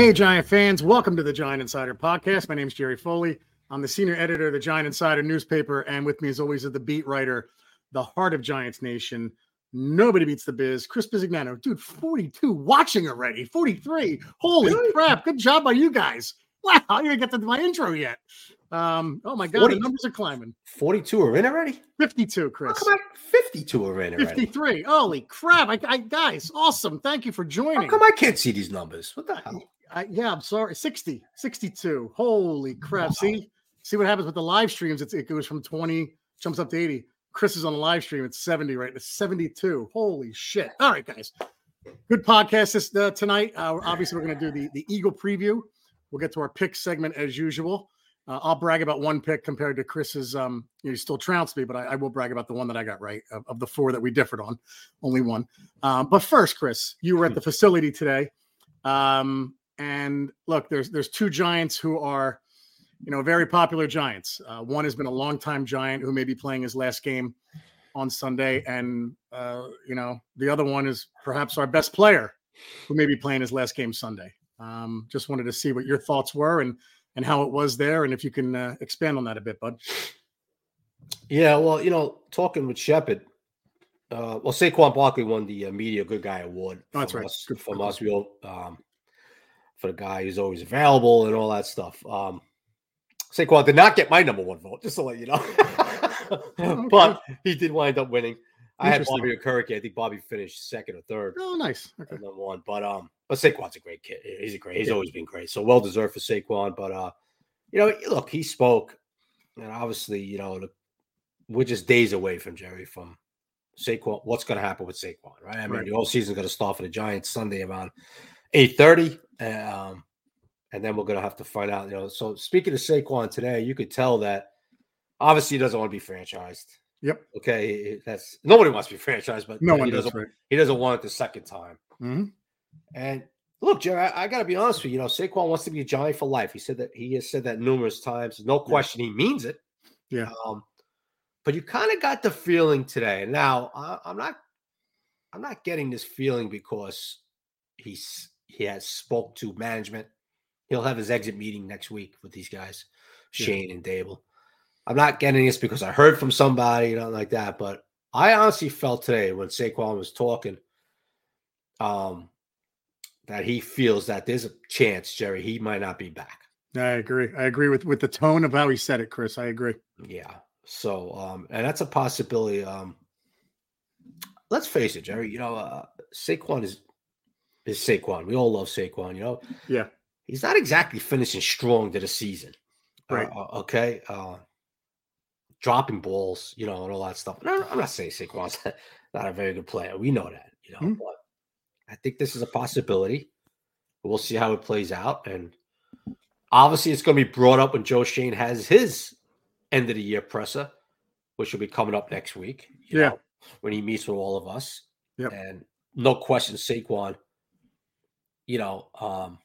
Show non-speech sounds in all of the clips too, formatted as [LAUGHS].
Hey, Giant fans, welcome to the Giant Insider Podcast. My name is Jerry Foley. I'm the senior editor of the Giant Insider newspaper, and with me, as always, is the beat writer, the heart of Giants Nation. Nobody beats the biz. Chris Bisignano, dude, 42 watching already, 43. Holy Really? crap. Good job by you guys. Wow, I didn't get to my intro yet. Um, oh my God, 40. the numbers are climbing. 42 are in already? 52, How Chris. come I 52 are in already? 53. Holy crap. I, I guys, awesome. Thank you for joining. How come I can't see these numbers? What the hell? I, yeah, I'm sorry. 60, 62. Holy crap. See, see what happens with the live streams. It's, it goes from 20, jumps up to 80. Chris is on the live stream. It's 70 right. It's 72. Holy shit. All right, guys. Good podcast this uh, tonight. Uh, obviously, we're going to do the, the Eagle preview. We'll get to our pick segment as usual. Uh, I'll brag about one pick compared to Chris's. Um, you know, he still trounced me, but I, I will brag about the one that I got right of, of the four that we differed on. Only one. Um, but first, Chris, you were at the facility today. Um, and look, there's there's two giants who are, you know, very popular giants. Uh, one has been a longtime giant who may be playing his last game on Sunday, and uh, you know, the other one is perhaps our best player who may be playing his last game Sunday. Um, just wanted to see what your thoughts were and and how it was there, and if you can uh, expand on that a bit, bud. Yeah, well, you know, talking with Shepard, uh, well, Saquon Barkley won the uh, Media Good Guy Award. Oh, that's from right. Us, from us, we all, um, for the guy who's always available and all that stuff. Um, Saquon did not get my number one vote, just to let you know. [LAUGHS] [LAUGHS] but he did wind up winning. I had. Bobby Okereke. I think Bobby finished second or third. Oh, nice. Okay. then one. But um, but Saquon's a great kid. He's a great. He's always been great. So well deserved for Saquon. But uh, you know, look, he spoke, and obviously, you know, the, we're just days away from Jerry from Saquon. What's going to happen with Saquon, right? I mean, Right. the whole season's going to start for the Giants Sunday around eight thirty. Um, and then we're going to have to find out. You know, so speaking of Saquon today, you could tell that obviously he doesn't want to be franchised. Yep. Okay, that's nobody wants to be franchised, but No he one does. doesn't. Right. He doesn't want it the second time. Mhm. And look, Jerry, I, I got to be honest with you. You know, Saquon wants to be a Giant for life. He said that he has said that numerous times. No question, he means it. Yeah. Um, but you kind of got the feeling today. Now I, I'm not, I'm not getting this feeling because he's he has spoke to management. He'll have his exit meeting next week with these guys, Yeah. Schoen and Daboll. I'm not getting this because I heard from somebody, you know, like that. But I honestly felt today when Saquon was talking, um, that he feels that there's a chance, Jerry, he might not be back. I agree. I agree with with the tone of how he said it, Chris. I agree. Yeah. So, um, and that's a possibility. Um, let's face it, Jerry. You know, uh, Saquon is is Saquon. We all love Saquon. You know, Yeah. he's not exactly finishing strong to the season. Uh, Right. uh, okay. Uh, dropping balls, you know, and all that stuff. No, I'm not saying Saquon's [LAUGHS] not a very good player. We know that, you know, Mhm. but I think this is a possibility. We'll see how it plays out. And obviously, it's going to be brought up when Joe Schoen has his end of the year presser, which will be coming up next week. you Yeah. know, when he meets with all of us. Yep. And no question, Saquon, you know, um,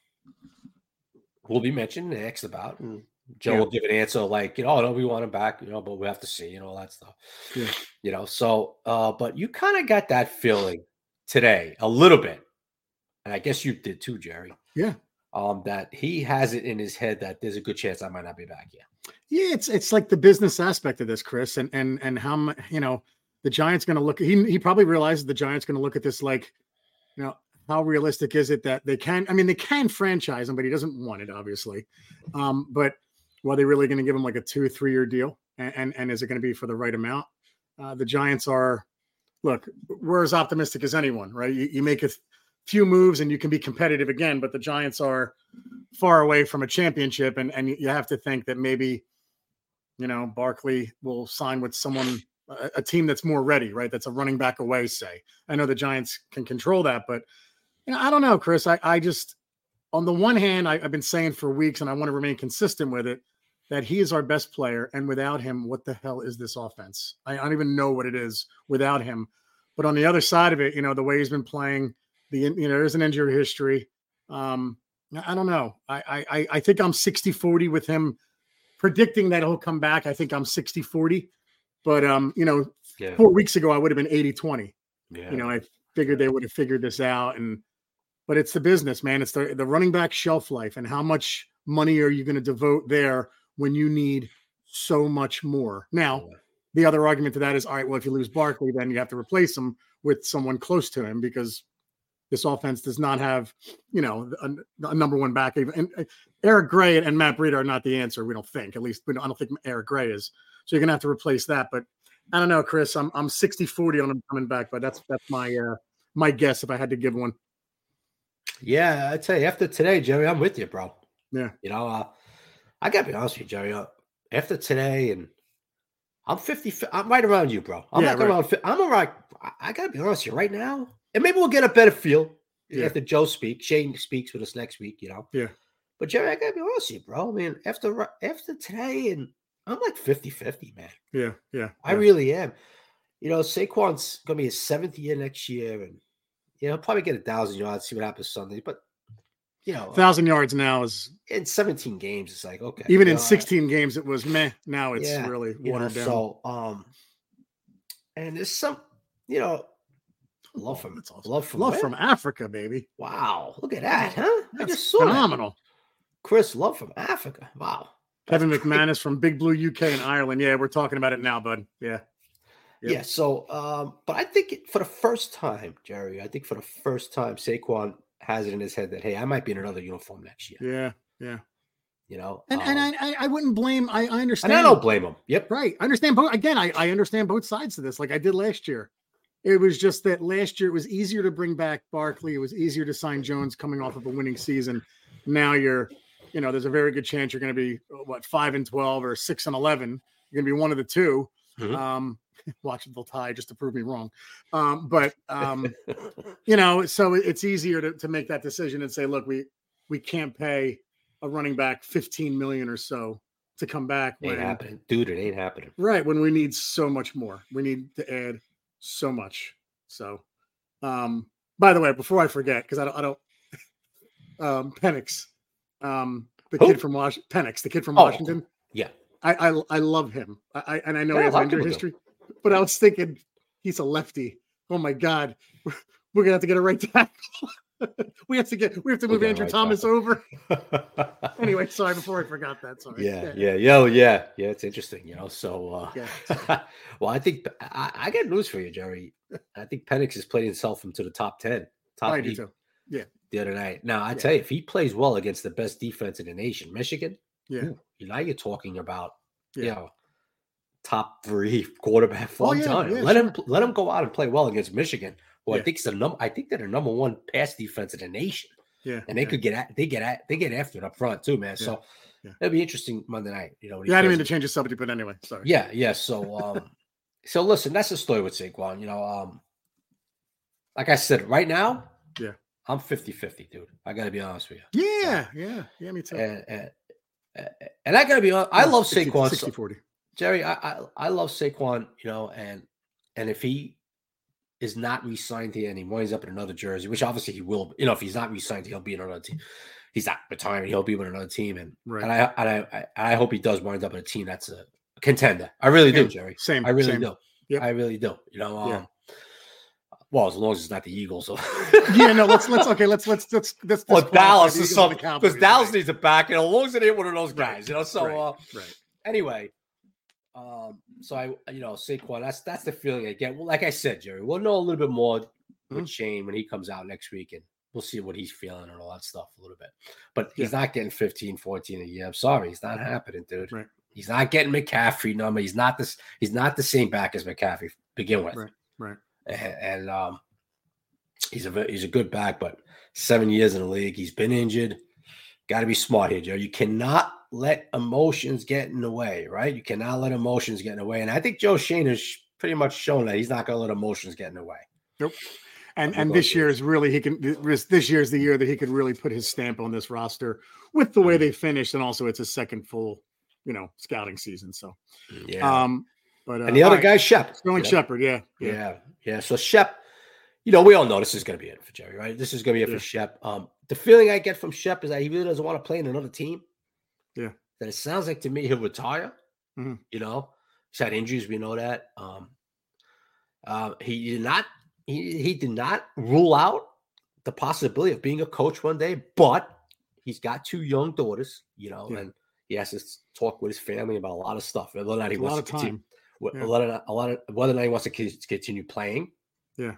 will be mentioned and asked about. And Joe Yeah. will give an answer like, you know, oh, no, we want him back, you know, but we have to see and all that stuff. Yeah. You know, so, uh, but you kind of got that feeling today a little bit. And I guess you did too, Jerry. Yeah. Um, that he has it in his head that there's a good chance I might not be back yet. Yeah, it's it's like the business aspect of this, Chris, and and and how you know the Giants going to look. He he probably realizes the Giants going to look at this like, you know, how realistic is it that they can? I mean, they can franchise him, but he doesn't want it, obviously. Um, but are they really going to give him like a two three year deal? And, and and is it going to be for the right amount? Uh, the Giants are, look, we're as optimistic as anyone, right? You, you make a few moves and you can be competitive again, but the Giants are far away from a championship, and and you have to think that maybe, you know, Barkley will sign with someone a, a team that's more ready, right? That's a running back away, say. I know the Giants can control that, but you know, I don't know, Chris. I, I just, on the one hand, I, I've been saying for weeks, and I want to remain consistent with it, that he is our best player. And without him, what the hell is this offense? I, I don't even know what it is without him. But on the other side of it, you know, the way he's been playing, the you know, there's an injury history. Um, I don't know. I I I think I'm 60 40 with him predicting that he'll come back. I think I'm 60 40. But um, you know, Yeah. four weeks ago I would have been 80 20. Yeah. You know, I figured they would have figured this out. And but it's the business, man. It's the the running back shelf life and how much money are you going to devote there when you need so much more. Now, the other argument to that is all right, well, if you lose Barkley, then you have to replace him with someone close to him because this offense does not have, you know, a, a number one back. Even and uh, Eric Gray and Matt Breida are not the answer. We don't think, at least, we don't, I don't think Eric Gray is. So you're gonna have to replace that. But I don't know, Chris. I'm I'm 60 40 on him coming back, but that's that's my uh my guess if I had to give one. Yeah, I tell you, after today, Jerry, I'm with you, bro. Yeah. You know, uh, I gotta be honest with you, Jerry. Uh, after today, and I'm 50. I'm right around you, bro. I'm Yeah, like right. around. I'm around. I, I gotta be honest with you right now, and maybe we'll get a better feel Yeah. after Joe speaks. Schoen speaks with us next week. You know. Yeah. But Jerry, I gotta be honest with you, bro. I mean, after after today, and I'm like 50-50, man. Yeah, yeah. I yeah. really am. You know, Saquon's gonna be his seventh year next year, and you know, probably get a thousand yards, see what happens Sunday. But you know, thousand yards now is in 17 games, it's like okay. even in know, I- 16 games it was meh. Now it's Yeah, really you know, watered down. so um, and there's some, you know, love from that's awesome. love from Love where? from Africa, baby. wow, look at that, huh? I That's just saw that. phenomenal. Chris, love from Africa. Wow, Kevin crazy. McManus from Big Blue UK and Ireland. Yeah, we're talking about it now, bud. Yeah. Yep. Yeah. So, um, but I think it- for the first time, Jerry, I think for the first time, Saquon has it in his head that hey, I might be in another uniform next year. Yeah. Yeah. You know, And and Um, I, I I wouldn't blame I, I and understand. I don't blame him. Yep. Right. I understand both again, I, I understand both sides of this, like I did last year. It was just that last year it was easier to bring back Barkley. It was easier to sign Jones coming off of a winning season. Now you're, you know, there's a very good chance you're going to be what five and twelve or six and eleven. You're going to be one of the 2 Mhm. Um, [LAUGHS] watch they'll tie just to prove me wrong. Um, but um, you know, so it's easier to, to make that decision and say, look, we we can't pay a running back 15 million or so to come back ain't when happening, dude. It ain't happening. right when we need so much more. We need to add so much. So um by the way, before I forget, because I don't I don't [LAUGHS] um Penix, um the Who? kid from Washington Penix, the kid from Oh, Washington. yeah. I I, I love him. I, I and I know Yeah, he has injury do. But I was thinking he's a lefty. Oh my god. [LAUGHS] We're gonna have to get a right tackle. [LAUGHS] we have to get we have to move Andrew right Thomas tackle. over. [LAUGHS] Anyway, sorry before I forgot that. Sorry. Yeah, yeah, yeah, yeah, yeah. It's interesting, you know. So, uh, Yeah. well, I think I, I got news for you, Jerry. I think Penix has played himself into the top ten, top I eight too. the other night. Now, I Yeah. tell you, if he plays well against the best defense in the nation, Michigan, Yeah. ooh, now you're talking about, you Yeah. know, top three [LAUGHS] quarterback for Oh, yeah, time. yeah, let him let him go out and play well against Michigan, who I think is the number. I think they're the number one pass defense in the nation Yeah. and they yeah. could get at they get at they get after it up front too, man. So yeah. it'll be interesting Monday night. You know, Yeah, I didn't mean to change the subject, but anyway, sorry. yeah, yeah. So um [LAUGHS] so listen, that's the story with Saquon. You know, um like I said, right now, Yeah. I'm 50-50, dude. I gotta be honest with you. Yeah, yeah, yeah, me too. And, and, and I gotta be honest, I No, love 60 Saquon. 60 so- 40. Jerry, I, I I love Saquon, you know, and and if he is not re-signed here and he winds up in another jersey, which obviously he will, you know, if he's not re-signed, he'll be in another team. He's not retiring, he'll be with another team. And Right. and I and I, I I hope he does wind up in a team that's a contender. I really do, Jerry. Same. I really same. do. Yep. I really do. You know, um, Yeah. well, as long as it's not the Eagles. So. Yeah, no, let's let's okay, let's let's let's let's disqualify Dallas is something. Because Dallas right, needs a back, and as long as it ain't one of those guys, you know. So right. uh right. anyway, um, so I, you know, Saquon, that's that's the feeling I get. Well, like I said, Jerry, we'll know a little bit more with Mhm. Schoen when he comes out next week, and we'll see what he's feeling and all that stuff a little bit. But he's not getting 15, 14 a year. I'm sorry, it's not happening, dude. Right. He's not getting McCaffrey number. He's not this. He's not the same back as McCaffrey to begin with. Right, right. And, and um, he's a he's a good back, but seven years in the league, he's been injured. Got to be smart here, Joe. You cannot let emotions get in the way, right? You cannot let emotions get in the way. And I think Joe Schoen is pretty much shown that he's not going to let emotions get in the way. Nope. And and this year is really he can this this year is the year that he could really put his stamp on this roster with the way they finished, and also it's a second full, you know, scouting season. So, Yeah. um, but uh, and the other right, guy, Shep. Know? Shepard, yeah, Yeah. yeah, yeah, So Shep, you know, we all know this is going to be it for Jerry, right? This is going to be it Yeah. for Shep. Um, the feeling I get from Shep is that he really doesn't want to play in another team. Yeah. That it sounds like to me he'll retire. Mhm. You know, he's had injuries. We know that. Um, uh, he did not. He he did not rule out the possibility of being a coach one day, but he's got two young daughters. You know, Yeah. and he has to talk with his family about a lot of stuff. Whether or not he a wants lot to of continue, time. Yeah. a lot of a lot of whether or not he wants to continue playing, Yeah.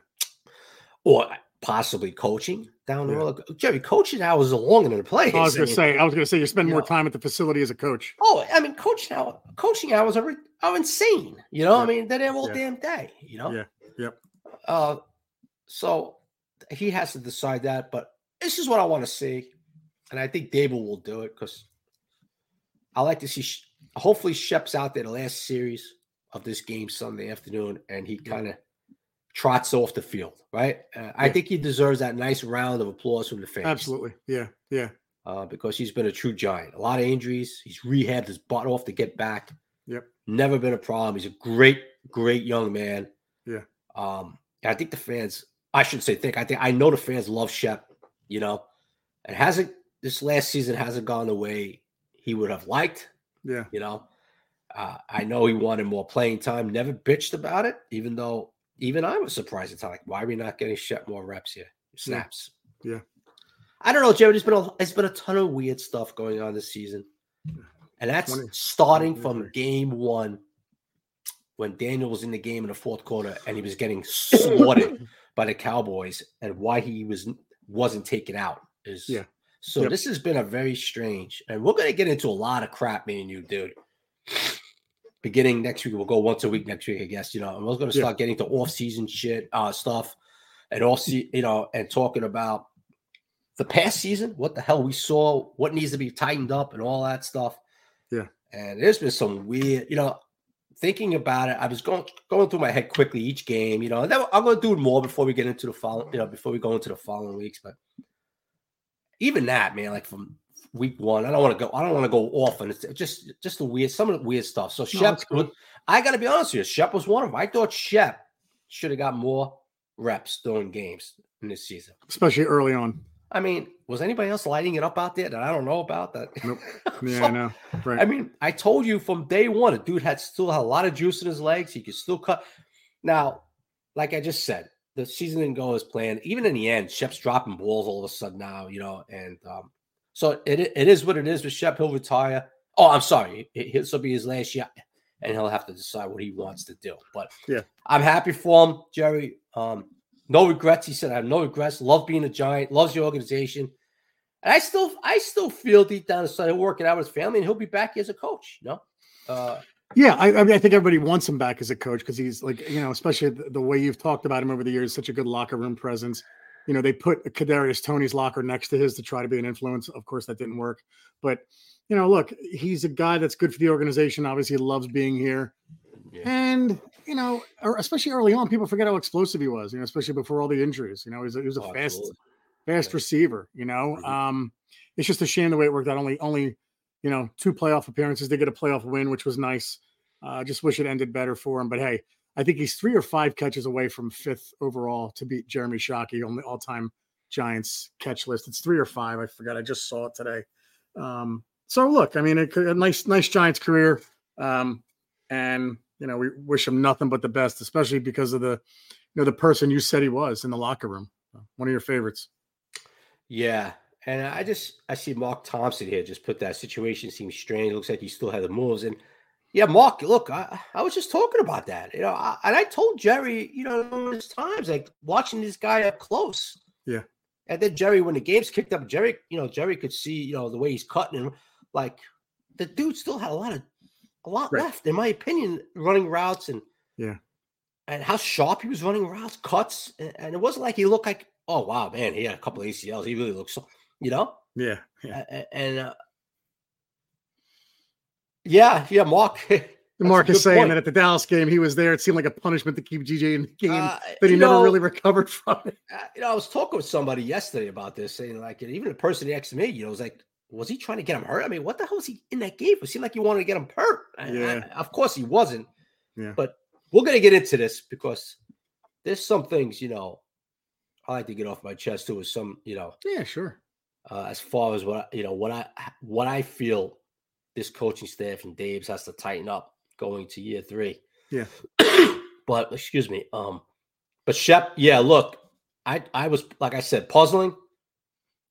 Or possibly coaching down the Yeah. road. Jerry, coaching hours are longer than the playing. I was gonna say, I was gonna say, you spend you more know. time at the facility as a coach. Oh, I mean, coaching hour, coaching hours are are insane. You know, I mean, they're there all Yeah. damn day. You know. Yeah. Yep. Uh, so he has to decide that, but this is what I want to see, and I think Daboll will do it because I like to see. Hopefully, Shep's out there the last series of this game Sunday afternoon, and he kind of trots off the field. Right? Uh, I think he deserves that nice round of applause from the fans. Absolutely. Yeah. Yeah. uh, because he's been a true giant. A lot of injuries. He's rehabbed his butt off to get back. Yep. Never been a problem. He's a great, great young man. Yeah. Um, I think the fans, I should say think, I think I know the fans love Shep, you know, and hasn't this last season hasn't gone the way he would have liked, Yeah. you know. Uh, I know he wanted more playing time, never bitched about it, even though even I was surprised at time. Like, why are we not getting Shep more reps here? Snaps. Yeah. I don't know, Jerry. There's been a it's been a ton of weird stuff going on this season, and that's 20 starting from game one when Daniel was in the game in the fourth quarter and he was getting slaughtered [COUGHS] by the Cowboys, and why he was wasn't taken out is Yeah. So Yep. this has been a very strange, and we're gonna get into a lot of crap, me and you, dude. Beginning next week, we'll go once a week next week, I guess. You know, and we're gonna Yeah. start getting to off-season shit, uh, stuff, and all see, you know, and talking about the past season, what the hell we saw, what needs to be tightened up, and all that stuff. Yeah. And there's been some weird, you know, thinking about it. I was going going through my head quickly each game, you know, and then I'm going to do it more before we get into the following, you know, before we go into the following weeks. But even that, man, like from week one, I don't want to go, I don't want to go off, and it's just just the weird, some of the weird stuff. So Shep, that's cool. I got to be honest with you, Shep was one of them. I thought Shep should have got more reps during games in this season. Especially early on. I mean, was anybody else lighting it up out there that I don't know about? That Nope. [LAUGHS] Yeah, So, I know. Right. I mean, I told you from day one, a dude had still had a lot of juice in his legs. He could still cut. Now, like I just said, the season didn't go as planned. Even in the end, Shep's dropping balls all of a sudden now, you know, and um, so it it is what it is with Shep. He'll retire. Oh, I'm sorry, this will be his last year, and he'll have to decide what he wants to do. But Yeah. I'm happy for him, Jerry. Um, no regrets. He said, "I have no regrets. Love being a giant. Loves the organization." And I still, I still feel deep down inside he'll work it out with his family, and he'll be back as a coach. You know, uh, Yeah, I, I mean, I think everybody wants him back as a coach because he's like, you know, especially the, the way you've talked about him over the years, such a good locker room presence. You know, they put Kadarius Toney's locker next to his to try to be an influence. Of course, that didn't work, but you know, look, he's a guy that's good for the organization. Obviously, he loves being here, Yeah. and you know, especially early on, people forget how explosive he was. You know, especially before all the injuries. You know, he was, a- he was a oh, fast, absolutely. fast Yeah. receiver. You know, Mhm. um, it's just a shame the way it worked out. Only, only, you know, two playoff appearances. They get a playoff win, which was nice. I uh, just wish it ended better for him. But hey, I think he's three or five catches away from fifth overall to beat Jeremy Shockey on the all-time Giants catch list. It's three or five. I forgot. I just saw it today. Um, so look, I mean, a, a nice, nice Giants career. Um, and you know, we wish him nothing but the best, especially because of the, you know, the person you said he was in the locker room. One of your favorites. Yeah. And I just I see Mark Thompson here just put that situation seems strange. Looks like he still had the moves. And yeah, Mark, look, I, I was just talking about that. You know, I, and I told Jerry, you know, numerous times, like watching this guy up close. Yeah. And then Jerry, when the game's kicked up, Jerry, you know, Jerry could see, you know, the way he's cutting him. Like the dude still had a lot of a lot Right. left, in my opinion, running routes and Yeah. and how sharp he was running routes, cuts, and, and it wasn't like he looked like, oh wow, man, he had a couple of ACLs. He really looks so, you know, Yeah. Yeah. And uh, yeah, yeah, Mark, [LAUGHS] Mark is saying point. that at the Dallas game, he was there. It seemed like a punishment to keep GJ in the game Uh, that he never know, really recovered from it. uh, you know, I was talking with somebody yesterday about this, saying like, even the person next to me, you know, was like, was he trying to get him hurt? I mean, what the hell was he in that game? It seemed like he wanted to get him hurt. I- I- Yeah. of course he wasn't. Yeah. But we're gonna get into this because there's some things, you know, I like to get off my chest too. Is some, you know, Yeah, sure. uh, as far as what I- you know, what I what I feel this coaching staff and Dave's has to tighten up going to year three. Yeah. [CLEARS THROAT] but excuse me, um, but Shep, yeah, look, I I was like I said, puzzling.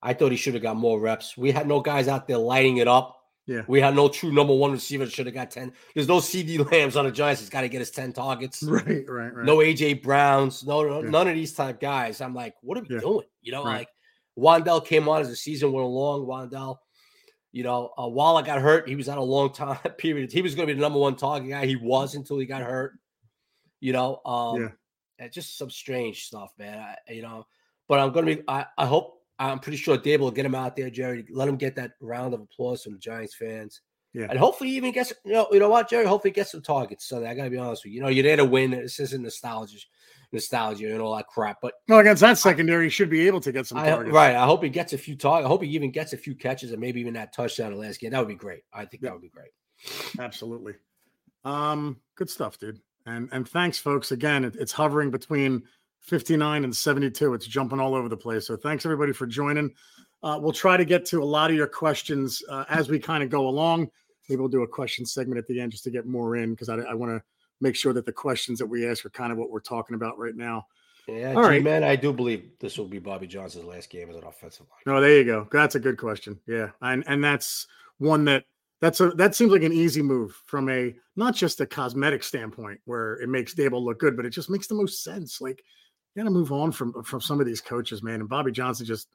I thought he should have got more reps. We had no guys out there lighting it up. Yeah. We had no true number one receiver that should have got 10. There's no CeeDee Lambs on the Giants. He's got to get his 10 targets. Right, right, right. No AJ Browns, no, no Yeah. none of these type guys. I'm like, what are we Yeah. doing? You know, Right. like Wan'Dale came on as the season went along. Wan'Dale, you know, uh, Waller got hurt. He was out a long time [LAUGHS] period. He was going to be the number one target guy. He was until he got hurt. You know, um, Yeah. just some strange stuff, man. I, you know, but I'm going to be. I, I hope. I'm pretty sure Dave will get him out there, Jerry. Let him get that round of applause from the Giants fans. Yeah. And hopefully he even gets you know, you know what, Jerry? Hopefully he gets some targets Sunday. I gotta be honest with you. You know, you're there to win. This isn't nostalgia, nostalgia and all that crap. But No, against that secondary, he should be able to get some I, targets. right, I hope he gets a few targets. I hope he even gets a few catches and maybe even that touchdown in the last game. That would be great. I think Yeah. that would be great. Absolutely. Um, good stuff, dude. And and thanks, folks. Again, it, it's hovering between 59 and 72. It's jumping all over the place. So thanks everybody for joining. Uh, we'll try to get to a lot of your questions uh, as we kind of go along. Maybe we'll do a question segment at the end just to get more in because I, I want to make sure that the questions that we ask are kind of what we're talking about right now. Yeah, All right. man. I do believe this will be Bobby Johnson's last game as an offensive line. Oh, there you go. That's a good question. Yeah, and and that's one that that's a that seems like an easy move from a not just a cosmetic standpoint where it makes Daboll look good, but it just makes the most sense. Like you got to move on from from some of these coaches, man. And Bobby Johnson just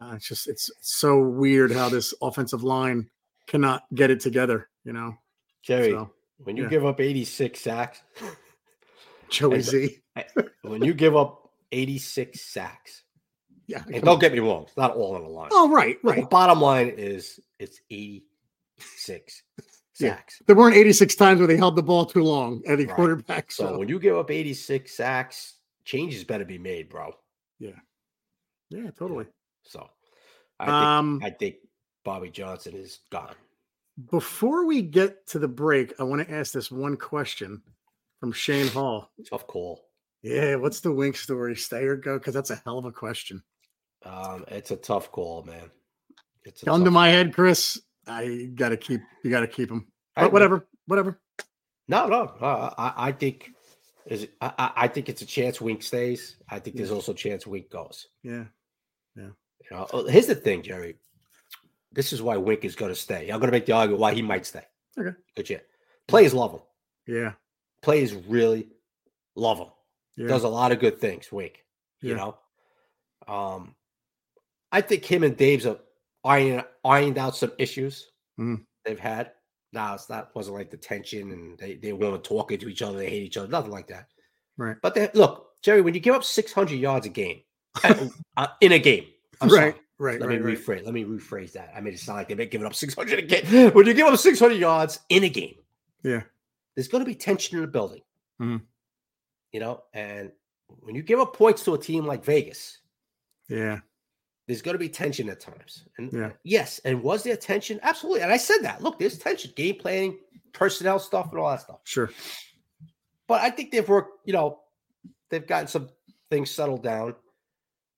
uh, it's just it's so weird how this offensive line cannot get it together. You know, Jerry, so when you yeah. give up 86 sacks, [LAUGHS] Joey Z. when you give up 86 sacks, Yeah. and don't on. get me wrong, it's not all on the line. Oh, right, The right. bottom line is it's 86 [LAUGHS] Yeah. sacks. There weren't 86 times where they held the ball too long at the Right. quarterback. So, So, when you give up 86 sacks, changes better be made, bro. Yeah. Yeah, totally. So I think Um, I think Bobby Johnson is gone. Before we get to the break, I want to ask this one question from Shane Hall. Tough call. Yeah, what's the wink story? Stay or go? Because that's a hell of a question. Um, it's a tough call, man. It's a Gun to my head, Chris. I gotta keep. You gotta keep him. But whatever, whatever. No, no. Uh, I, I think is I, I think it's a chance Wink stays. I think there's also a chance Wink goes. Yeah, You know, Uh, here's the thing, Jerry. This is why Wink is going to stay. I'm going to make the argument why he might stay. Okay. Good shit. Players love him. yeah, Players really love him. yeah. Does a lot of good things. Wink. You know. Um, I think him and Dave's are ironing ironed out some issues Mhm. they've had. Now it's not wasn't like the tension and they they weren't talking to each other. They hate each other. Nothing like that. Right. But they, look, Jerry, when you give up 600 yards a game [LAUGHS] uh, in a game, I'm right, sorry. Right, Let right, me right. rephrase. Let me rephrase that. I made it sound like they've been giving up 600 a game. When you give up 600 yards in a game, Yeah. there's going to be tension in the building. Mhm. You know, and when you give up points to a team like Vegas, Yeah, there's going to be tension at times. And Yeah. yes, and was there tension? Absolutely. And I said that. Look, there's tension, game planning, personnel stuff, and all that stuff. sure. But I think they've worked, you know, they've gotten some things settled down.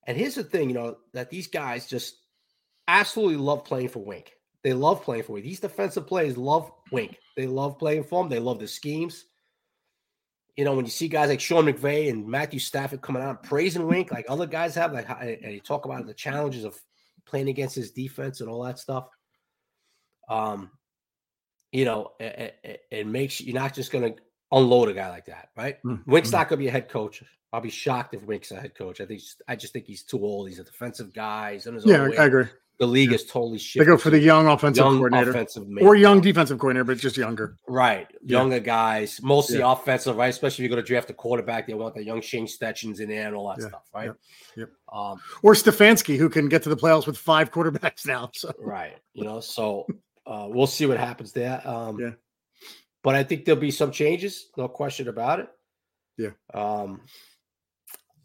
And here's the thing, you know, that these guys just absolutely love playing for Wink. They love playing for Wink. These defensive players love Wink. They love playing for him. They love the schemes. You know, when you see guys like Sean McVay and Matthew Stafford coming out and praising Wink, like other guys have, like, and you talk about the challenges of playing against his defense and all that stuff. Um, you know, it, it, it makes you're not just going to unload a guy like that, right? Mm, Wink's mm. not going to be a head coach. I'll be shocked if Wink's a head coach. I think I just think he's too old. He's a defensive guy. He's on his Yeah. I agree. The league Yeah. is totally shit. They go for the young offensive young coordinator offensive or young defensive coordinator, but just younger. right? Yeah. Younger guys, mostly Yeah. offensive, right? Especially if you're going to draft a quarterback, they want the young Shane Steichens in there and all that stuff, right? Yep. Yep. Um, Or Stefanski, who can get to the playoffs with five quarterbacks now. [LAUGHS] So right. You know, so uh, we'll see what happens there. Um, Yeah. but I think there'll be some changes, no question about it. Yeah. Um,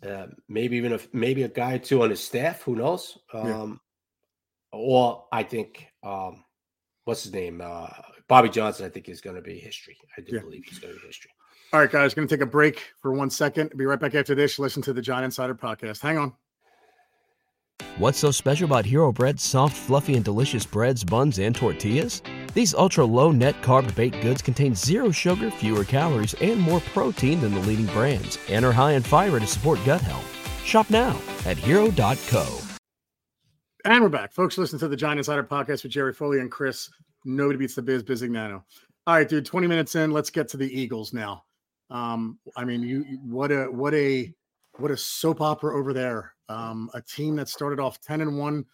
uh, maybe even if maybe a guy or two on his staff, who knows? Um, Yeah. or I think um, what's his name? Uh, Bobby Johnson, I think is going to be history. I do Yeah. believe he's going to be history. All right, guys, going to take a break for one second. Be right back after this. Listen to the Giant Insider podcast. Hang on. What's so special about Hero Bread's soft, fluffy, and delicious breads, buns, and tortillas? These ultra low net carb baked goods contain zero sugar, fewer calories, and more protein than the leading brands, and are high in fiber to support gut health. Shop now at hero.co. And we're back, folks. Listen to the Giant Insider podcast with Jerry Foley and Chris. Nobody beats the biz, Bisignano. All right, dude. Twenty minutes in, let's get to the Eagles now. Um, I mean, you- what a what a what a soap opera over there. Um, a team that started off ten and one,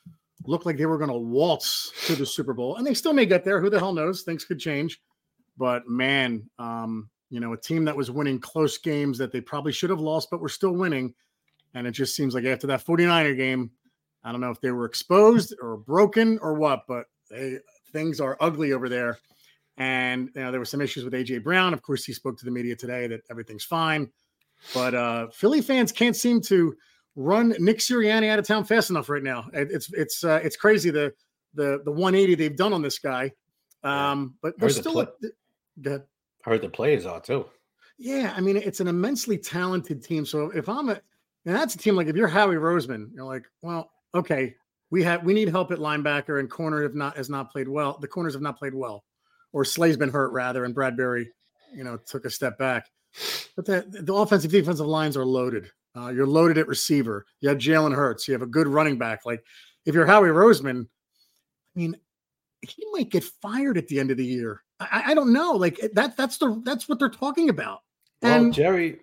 looked like they were going to waltz to the Super Bowl, and they still may get there. Who the hell knows? Things could change. But man, um, you know, a team that was winning close games that they probably should have lost, but were still winning. And it just seems like after that 49er game, I don't know if they were exposed or broken or what, but they, things are ugly over there. And you know, there were some issues with AJ Brown. Of course, he spoke to the media today that everything's fine. But uh, Philly fans can't seem to run Nick Sirianni out of town fast enough right now. It- It's it's uh, it's crazy the the the 180 they've done on this guy. Um, but they're Heard the still. play- ahead. I heard the players are too. Yeah, I mean, it's an immensely talented team. So if I'm a, and that's a team like if you're Howie Roseman, you're like, well, okay, we have we need help at linebacker and corner have not has not played well. The corners have not played well, or Slay's been hurt rather, and Bradberry, you know, took a step back. But the the offensive defensive lines are loaded. Uh, you're loaded at receiver. You have Jalen Hurts. You have a good running back. Like if you're Howie Roseman, I mean, he might get fired at the end of the year. I, I don't know. Like that that's the that's what they're talking about. Well, And Jerry,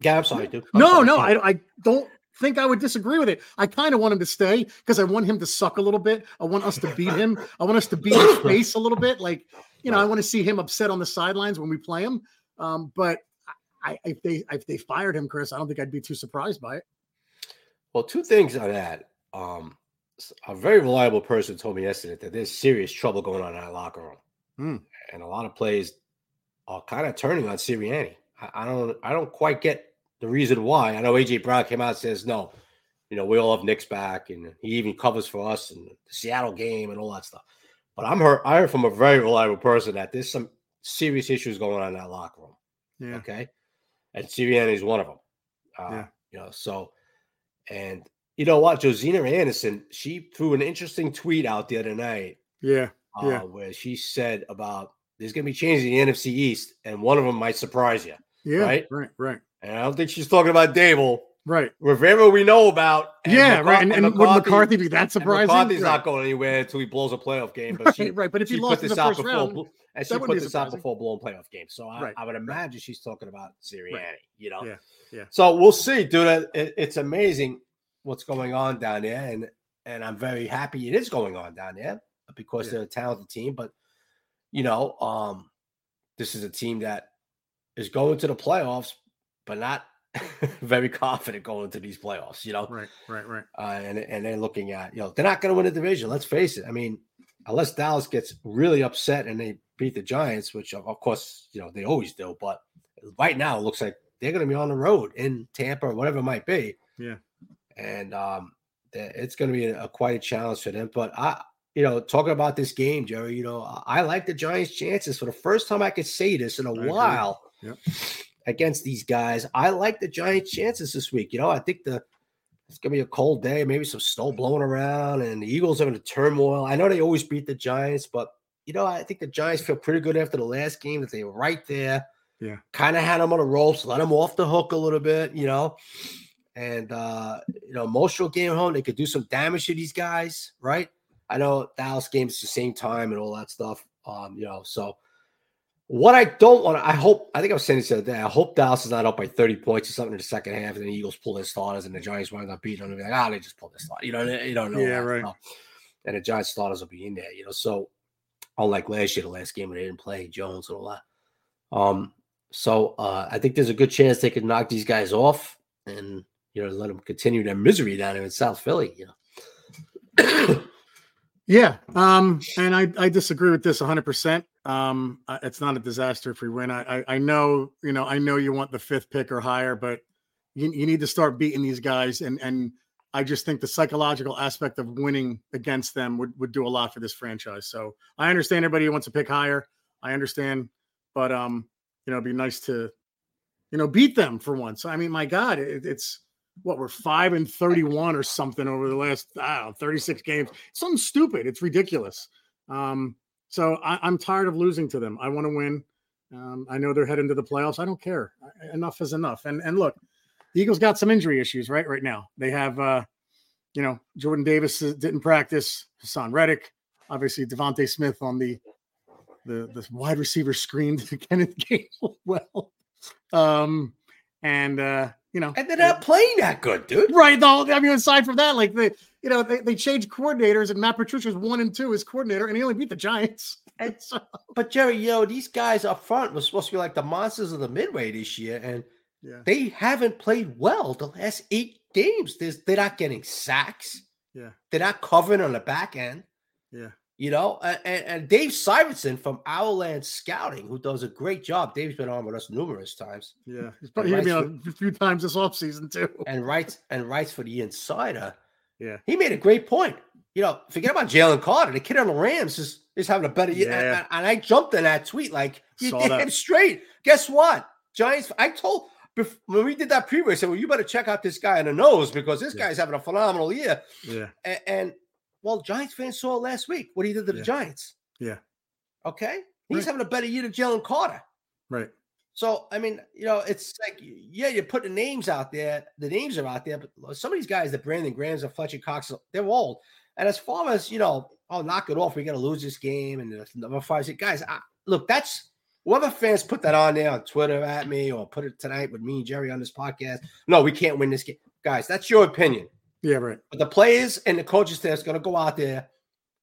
yeah, I'm sorry, dude. I'm no, sorry, no. I, I don't think I would disagree with it. I kind of want him to stay because I want him to suck a little bit. I want us to beat him. I want us to beat his [COUGHS] face a little bit. Like, you know, I want to see him upset on the sidelines when we play him. Um, but I, if they if they fired him, Chris, I don't think I'd be too surprised by it. Well, two things on that. Um, a very reliable person told me yesterday that there's serious trouble going on in that locker room, Hmm. and a lot of plays are kind of turning on Sirianni. I, I don't, I don't quite get the reason why. I know AJ Brown came out and says no, you know, we all have Nick's back, and he even covers for us in the Seattle game and all that stuff. But I'm heard, I heard from a very reliable person that there's some serious issues going on in that locker room. Yeah. Okay. And Sirianni is one of them. Uh, Yeah. You know, so, and you know what? Josina Anderson, she threw an interesting tweet out the other night Yeah. uh, Yeah. where she said about there's going to be changes in the NFC East, and one of them might surprise you. Yeah. Right? Right. Right. And I don't think she's talking about Daboll. Right. Rivera, we know about. and yeah. McCar- right. And, and, would McCarthy be that and surprising? McCarthy's right. not going anywhere until he blows a playoff game. But right, she, right. But if she he lost in this the out first before, round, blo- and she put this out before blowing playoff game. So I, Right. I would imagine she's talking about Sirianni. You know. Yeah, yeah. So we'll see, dude. It, it's amazing what's going on down there, and and I'm very happy it is going on down there because Yeah. they're a talented team. But you know, um, this is a team that is going to the playoffs, but not [LAUGHS] very confident going into these playoffs. You know, right. Right. Right. uh, and and they're looking at you know they're not going to win the division. Let's face it. I mean, unless Dallas gets really upset and they beat the Giants, which of of course you know they always do, but right now it looks like they're going to be on the road in Tampa or whatever it might be. Yeah. and um, it's going to be a, a quite a challenge for them. But I, you know, talking about this game, Jerry, you know, I I like the Giants' chances for the first time I could say this in a agree. while Yep. Against these guys. I like the Giants' chances this week. You know, I think the it's gonna be a cold day, maybe some snow blowing around, and the Eagles are in a turmoil. I know they always beat the Giants, but you know, I think the Giants feel pretty good after the last game that they were right there. Yeah. Kind of had them on the ropes, let them off the hook a little bit, you know. And uh, you know, emotional game at home, they could do some damage to these guys, right? I know Dallas games the same time and all that stuff. Um, you know, so what I don't want to, I hope, I think I was saying this the other day. I hope Dallas is not up by 30 points or something in the second half, and the Eagles pull their starters and the Giants wind up beating them. And be like, ah, they just pulled this starters. You know, you don't know. Yeah, right. And the Giants starters will be in there, you know. So, unlike last year, the last game where they didn't play Jones and all that. Um, so uh, I think there's a good chance they could knock these guys off and you know let them continue their misery down there in South Philly. You know. Yeah, um, and I, I disagree with this 100. percent Um, it's not a disaster if we win. I, I, I know, you know, I know you want the fifth pick or higher, but you, you need to start beating these guys. And and I just think the psychological aspect of winning against them would, would do a lot for this franchise. So I understand everybody who wants to pick higher. I understand, but um, you know, it'd be nice to, you know, beat them for once. I mean, my God, it, it's what we're five and 31 or something over the last I don't know, 36 games. Something stupid. It's ridiculous. Um, so I, am tired of losing to them. I want to win. Um, I know they're heading to the playoffs. I don't care. Enough is enough. And and look, the Eagles got some injury issues right right now. They have uh, you know, Jordan Davis didn't practice, Haason Reddick, obviously DeVonta Smith on the the the wide receiver screen [LAUGHS] to Kenneth Gainwell [LAUGHS] well. Um and uh you know, and they're not playing that good, dude. Right. Though, I mean, aside from that, like the you know, they, they changed coordinators, and Matt Patricia's one and two as coordinator, and he only beat the Giants. [LAUGHS] And, so. But Jerry, you know, these guys up front were supposed to be like the monsters of the midway this year, and yeah. they haven't played well the last eight games. There's, they're not getting sacks. Yeah. They're not covering on the back end. Yeah. You know, and, and Dave Syvertson from Ourlads Scouting, who does a great job. Dave's been on with us numerous times. Yeah, he's probably hit me on a few times this offseason too. And writes and writes for the Insider. Yeah, he made a great point. You know, forget about Jalen Carter. The kid on the Rams is is having a better year. Yeah. And, and, I jumped in that tweet like, you Saw damn that. straight. Guess what, Giants? I told when we did that preview, I said, well, you better check out this guy in the nose because this yeah. guy's having a phenomenal year. Yeah, and, and well, Giants fans saw it last week. What he did to the Giants. Yeah. Okay. He's right. having a better year than Jalen Carter. Right. So I mean, you know, it's like yeah, you're putting names out there. The names are out there, but some of these guys, the Brandon Grahams and Fletcher Cox, they're old. And as far as you know, oh, knock it off. We got to lose this game, and number five, six guys. I, look, that's whoever fans put that on there on Twitter at me or put it tonight with me and Jerry on this podcast. No, we can't win this game, guys. That's your opinion. Yeah, right. But the players and the coaches staff is going to go out there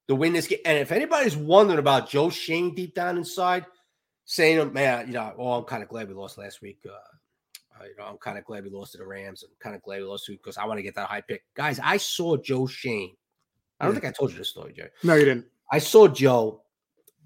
to win this game. And if anybody's wondering about Joe Schoen deep down inside, saying, man, you know, oh, I'm kind of glad we lost last week. Uh, uh, you know, I'm kind of glad we lost to the Rams. I'm kind of glad we lost to because I want to get that high pick. Guys, I saw Joe Schoen. I don't yeah. think I told you this story, Jerry. No, you didn't. I saw Joe.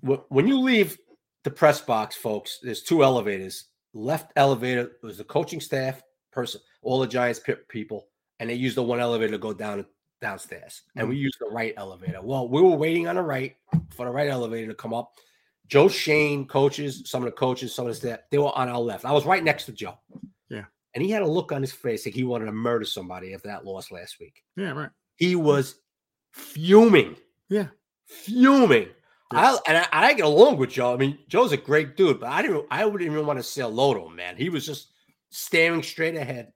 When you leave the press box, folks, there's two elevators. Left elevator was the coaching staff person, all the Giants people and they used the one elevator to go down downstairs, and we mm-hmm. used the right elevator. Well, we were waiting on the right for the right elevator to come up. Joe Schoen coaches, some of the coaches, some of the staff, they were on our left. I was right next to Joe. Yeah. And he had a look on his face like he wanted to murder somebody after that loss last week. Yeah, right. He was fuming. Yeah. Fuming. Yeah. I, and I, I, get along with Joe. I mean, Joe's a great dude, but I didn't. I wouldn't even want to say hello to him, man. He was just staring straight ahead,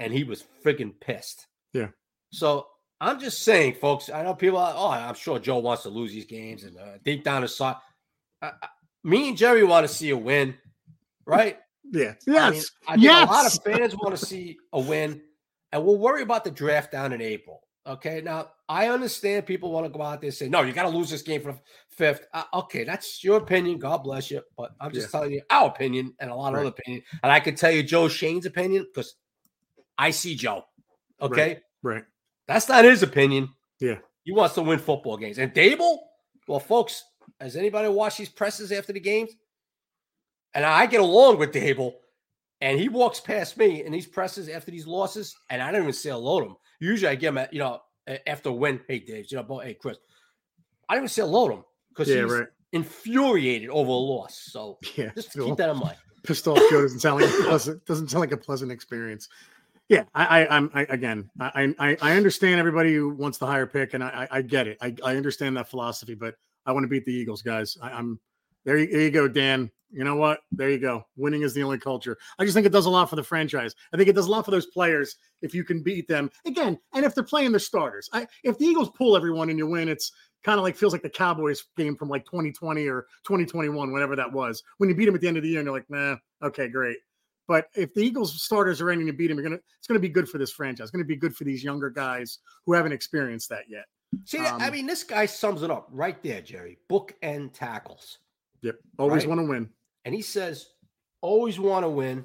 and he was freaking pissed. Yeah. So I'm just saying, folks. I know people. Are, oh, I'm sure Joe wants to lose these games, and uh, deep down inside, uh, me and Jerry want to see a win, right? Yeah. Yes. I, mean, I yes. a lot of [LAUGHS] fans want to see a win, and we'll worry about the draft down in April. Okay. Now I understand people want to go out there and say, "No, you got to lose this game for fifth. Uh, okay, that's your opinion. God bless you, but I'm just yeah. telling you our opinion and a lot of right. other opinion, and I can tell you Joe Schoen's opinion because I see Joe. Okay. Right. right. That's not his opinion. Yeah. He wants to win football games. And Daboll, well, folks, has anybody watched these presses after the games? And I get along with Daboll, and he walks past me in these presses after these losses, and I don't even say hello to him. Usually I give him, a, you know, after a win, hey, Dave, you know, hey, Chris. I don't even say hello to him because yeah, he's right. infuriated over a loss. So [LAUGHS] yeah, just keep that in mind. Pissed off Joe doesn't sound like a pleasant, doesn't sound like a pleasant experience. Yeah, I, I, I'm I, again. I, I, I understand everybody who wants the higher pick, and I, I get it. I, I understand that philosophy, but I want to beat the Eagles, guys. I, am there. You, there you go, Dan. You know what? There you go. Winning is the only culture. I just think it does a lot for the franchise. I think it does a lot for those players if you can beat them again, and if they're playing their starters. I, if the Eagles pull everyone and you win, it's kind of like feels like the Cowboys game from like 2020 or 2021, whatever that was. When you beat them at the end of the year, and you're like, nah, okay, great. But if the Eagles starters are in to beat you're gonna it's gonna be good for this franchise. It's gonna be good for these younger guys who haven't experienced that yet. See, um, I mean, this guy sums it up right there, Jerry. Book and tackles. Yep. Always right? want to win. And he says, always want to win,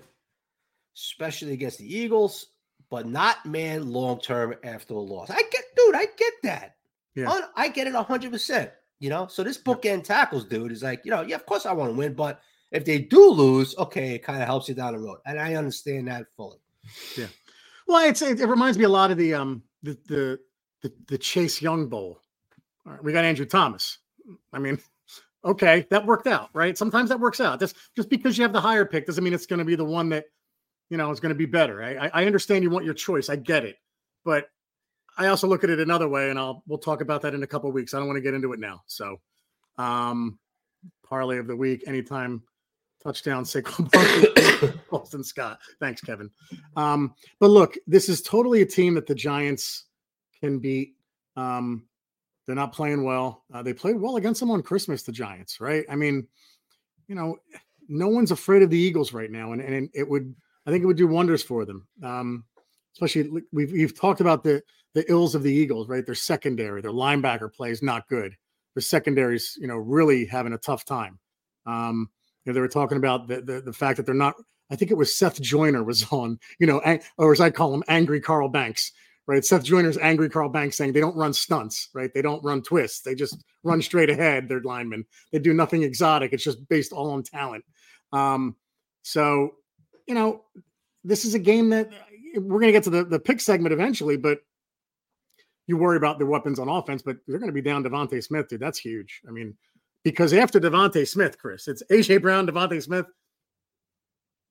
especially against the Eagles, but not man long term after a loss. I get, dude, I get that. Yeah. I get it 100%. You know, so this bookend tackles, dude, is like, you know, yeah, of course I want to win, but if they do lose, okay, it kind of helps you down the road, and I understand that fully. Yeah. Well, it's it, it reminds me a lot of the um the the the, the Chase Young Bowl. All right, we got Andrew Thomas. I mean, [LAUGHS] okay, that worked out, right? Sometimes that works out. Just just because you have the higher pick doesn't mean it's going to be the one that you know is going to be better. I, I understand you want your choice. I get it, but I also look at it another way, and I'll we'll talk about that in a couple weeks. I don't want to get into it now. So, um, parlay of the week, anytime touchdown, Saquon Boston [COUGHS] Scott. Thanks, Kevin. Um, but look, this is totally a team that the Giants can beat. Um, they're not playing well. Uh, they played well against them on Christmas, the Giants, right? I mean, you know, no one's afraid of the Eagles right now, and, and it would, I think, it would do wonders for them. Um, especially we've we've talked about the the ills of the Eagles, right? Their secondary, their linebacker play is not good. Their secondary's, you know, really having a tough time. Um, know, they were talking about the, the, the fact that they're not. I think it was Seth Joyner was on, you know, or as I call him, angry Carl Banks, right? Seth Joyner's angry Carl Banks saying they don't run stunts, right? They don't run twists. They just run straight ahead. They're linemen. They do nothing exotic. It's just based all on talent. Um, so, you know, this is a game that we're going to get to the, the pick segment eventually, but you worry about the weapons on offense, but they're going to be down DeVonta Smith, dude. That's huge. I mean, because after DeVonta Smith, Chris, it's AJ Brown, DeVonta Smith,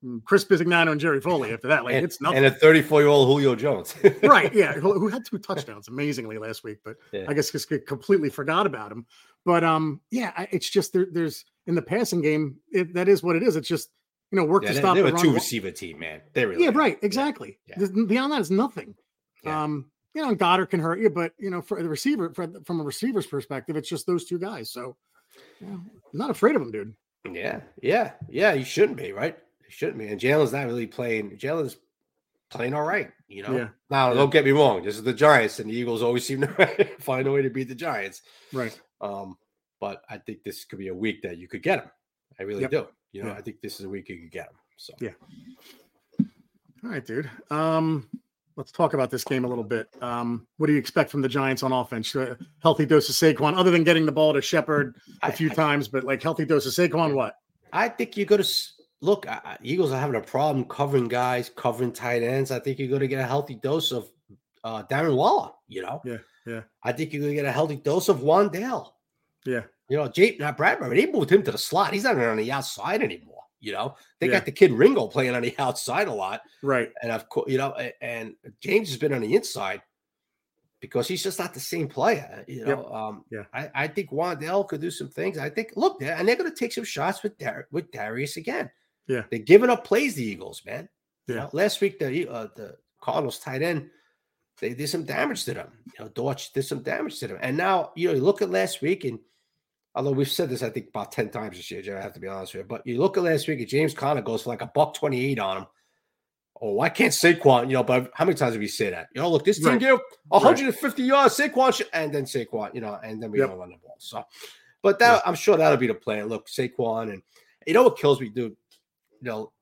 mm, Chris Bisignano, and Jerry Foley. After that, like and, it's nothing. And a 34 year old Julio Jones, [LAUGHS] right? Yeah, [LAUGHS] who, had two touchdowns amazingly last week, but yeah. I guess just completely forgot about him. But um, yeah, it's just there, there's in the passing game, it, that is what it is. It's just you know work yeah, to stop. They're the a two receiver team, man. They really yeah, are. right, exactly. Yeah. Beyond that is nothing. Um, you know, Goedert can hurt you, but you know, for the receiver, for, from a receiver's perspective, it's just those two guys. So, I'm not afraid of him, dude. Yeah, yeah, yeah. You shouldn't be, right? You shouldn't be. And Jalen's not really playing. Jalen's playing all right. You know. Yeah. Now, Yeah. don't get me wrong. This is the Giants, and the Eagles always seem to [LAUGHS] find a way to beat the Giants. Right. Um, but I think this could be a week that you could get them. I really Yep. do. You know, Yeah. I think this is a week you could get them. So Yeah. All right, dude. Um, let's talk about this game a little bit. Um, what do you expect from the Giants on offense? Uh, healthy dose of Saquon, other than getting the ball to Shepard a few I- times, but like healthy dose of Saquon, what? I think you're going to look. I- I- Eagles are having a problem covering guys, covering tight ends. I think you're going to get a healthy dose of uh, Darren Waller. You know, Yeah, yeah. I think you're going to get a healthy dose of Wan'Dale. Yeah, You know, Jake, not Bradberry. They moved him to the slot. He's not on the outside anymore. You know, they Yeah. got the kid Ringo playing on the [LAUGHS] outside a lot, right. and of course, you know, and James has been on the inside because he's just not the same player. You Yep. know, um, Yeah. I, I think Wan'Dale could do some things. I think look there, and they're going to take some shots with Dar- with Darius again. Yeah. they're giving up plays. The Eagles, man. You Yeah. know, last week the uh, the Cardinals tight end. They did some damage to them. You know, Dortch did some damage to them. And now, you know, you look at last week, and although we've said this, I think about 10 times this year, Joe, I have to be honest with you. But you look at last week, James Conner goes for like a buck 28 on him. Oh, why can't Saquon? You know, but how many times have we say that? You know, look, this team Right. gave 150 yards, Saquon, should, and then Saquon, you know, and then we Yep. don't run the ball. So, but that I'm sure that'll be the plan. Look, Saquon, and you know what kills me, dude? You know,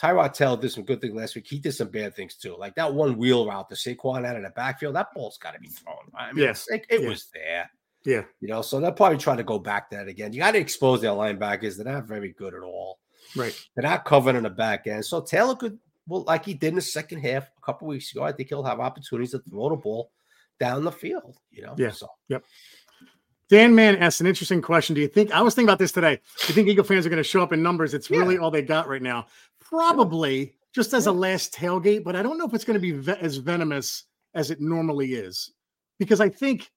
Tyrod Taylor did some good things last week. He did some bad things too. Like that one wheel route to Saquon out of the backfield, that ball's got to be thrown. I mean, Yes. it, it Yeah. was there. Yeah. You know, so they'll probably try to go back to that again. You got to expose their linebackers. They're not very good at all. Right. They're not covering in the back end. So Taylor could, well, like he did in the second half a couple weeks ago, I think he'll have opportunities to throw the ball down the field. You know, Yeah. So yep. Dan Mann asked an interesting question. Do you think I was thinking about this today? Do you think Eagle fans are going to show up in numbers? It's really all they got right now. Probably just as a last tailgate, but I don't know if it's going to be ve- as venomous as it normally is. Because I think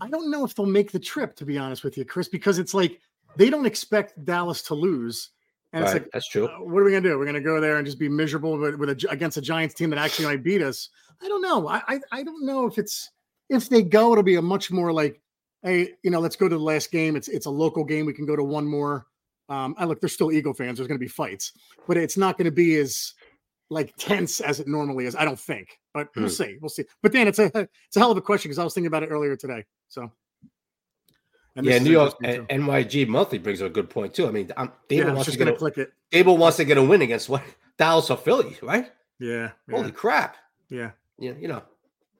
I don't know if they'll make the trip, to be honest with you, Chris, because it's like they don't expect Dallas to lose. And it's like, that's true. uh, what are we going to do? We're going to go there and just be miserable with, with a, against a Giants team that actually might beat us. I don't know. I, I I don't know if it's if they go, it'll be a much more like, hey, you know, let's go to the last game. It's it's a local game. We can go to one more. Um, I look, there's still Eagle fans. There's going to be fights, but it's not going to be as like tense as it normally is. I don't think, but we'll Hmm. see. We'll see. But Dan, it's a it's a hell of a question because I was thinking about it earlier today. So. yeah, New York and. NYG monthly brings up a good point too. I mean, I'm, Yeah, Daboll was wants to get a, click it. Daboll wants to get a win against what Dallas or Philly, right? Yeah. Yeah. Holy crap! yeah. Yeah, you know,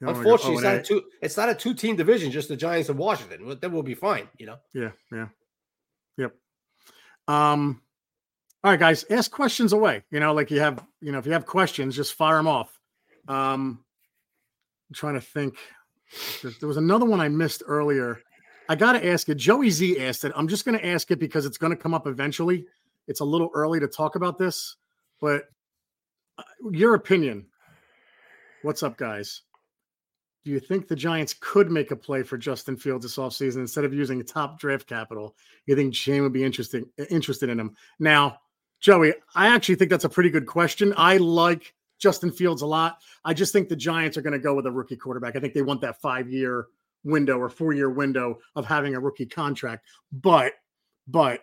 don't Unfortunately, it's not a two. It's not a two-team division. Just the Giants and Washington. Then we'll be fine. You know. Yeah, yeah. Yep. Um all right, guys, ask questions away. You know, like you have, you know, if you have questions, just fire them off. Um I'm trying to think. There, was another one I missed earlier. I got to ask it. Joey Z asked it. I'm just going to ask it because it's going to come up eventually. It's a little early to talk about this, but uh, your opinion. What's up, guys? Do you think the Giants could make a play for Justin Fields this offseason instead of using top draft capital? You think Schoen would be interesting interested in him? Now, Joey, I actually think that's a pretty good question. I like Justin Fields a lot. I just think the Giants are going to go with a rookie quarterback. I think they want that five year window or four year window of having a rookie contract. But, but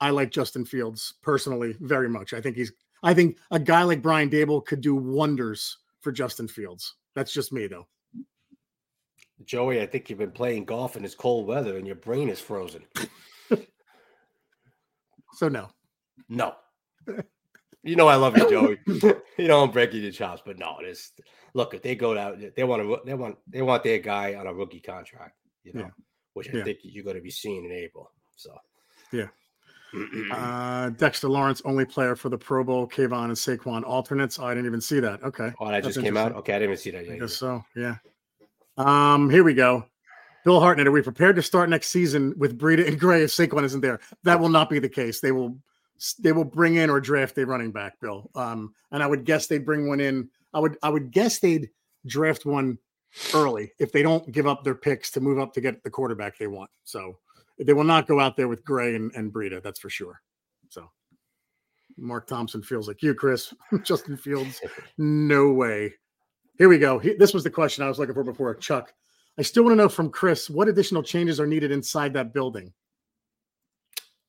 I like Justin Fields personally very much. I think he's, I think a guy like Brian Daboll could do wonders for Justin Fields. That's just me though. Joey, I think you've been playing golf in this cold weather and your brain is frozen. [LAUGHS] So no. No. [LAUGHS] You know I love you, Joey. [LAUGHS] you know I'm breaking your chops, but no, this look if they go out, they want to they want they want their guy on a rookie contract, you know, Yeah. which I Yeah. think you're going to be seeing in April. So Yeah. [CLEARS THROAT] Uh, Dexter Lawrence, only player for the Pro Bowl. Kayvon and Saquon alternates. Oh, I didn't even see that. Okay. oh, that That's just came out. Okay, I didn't even see that I yet. guess so. Yeah. Um, here we go. Bill Hartnett, are we prepared to start next season with Breida and Gray if Saquon isn't there? That will not be the case. They will they will bring in or draft a running back, Bill. Um, and I would guess they'd bring one in. I would I would guess they'd draft one early if they don't give up their picks to move up to get the quarterback they want. So they will not go out there with Gray and, and Breida, that's for sure. So Mark Thompson feels like you, Chris. [LAUGHS] Justin Fields, no way. Here we go. He- This was the question I was looking for before. Chuck, I still want to know from Chris what additional changes are needed inside that building.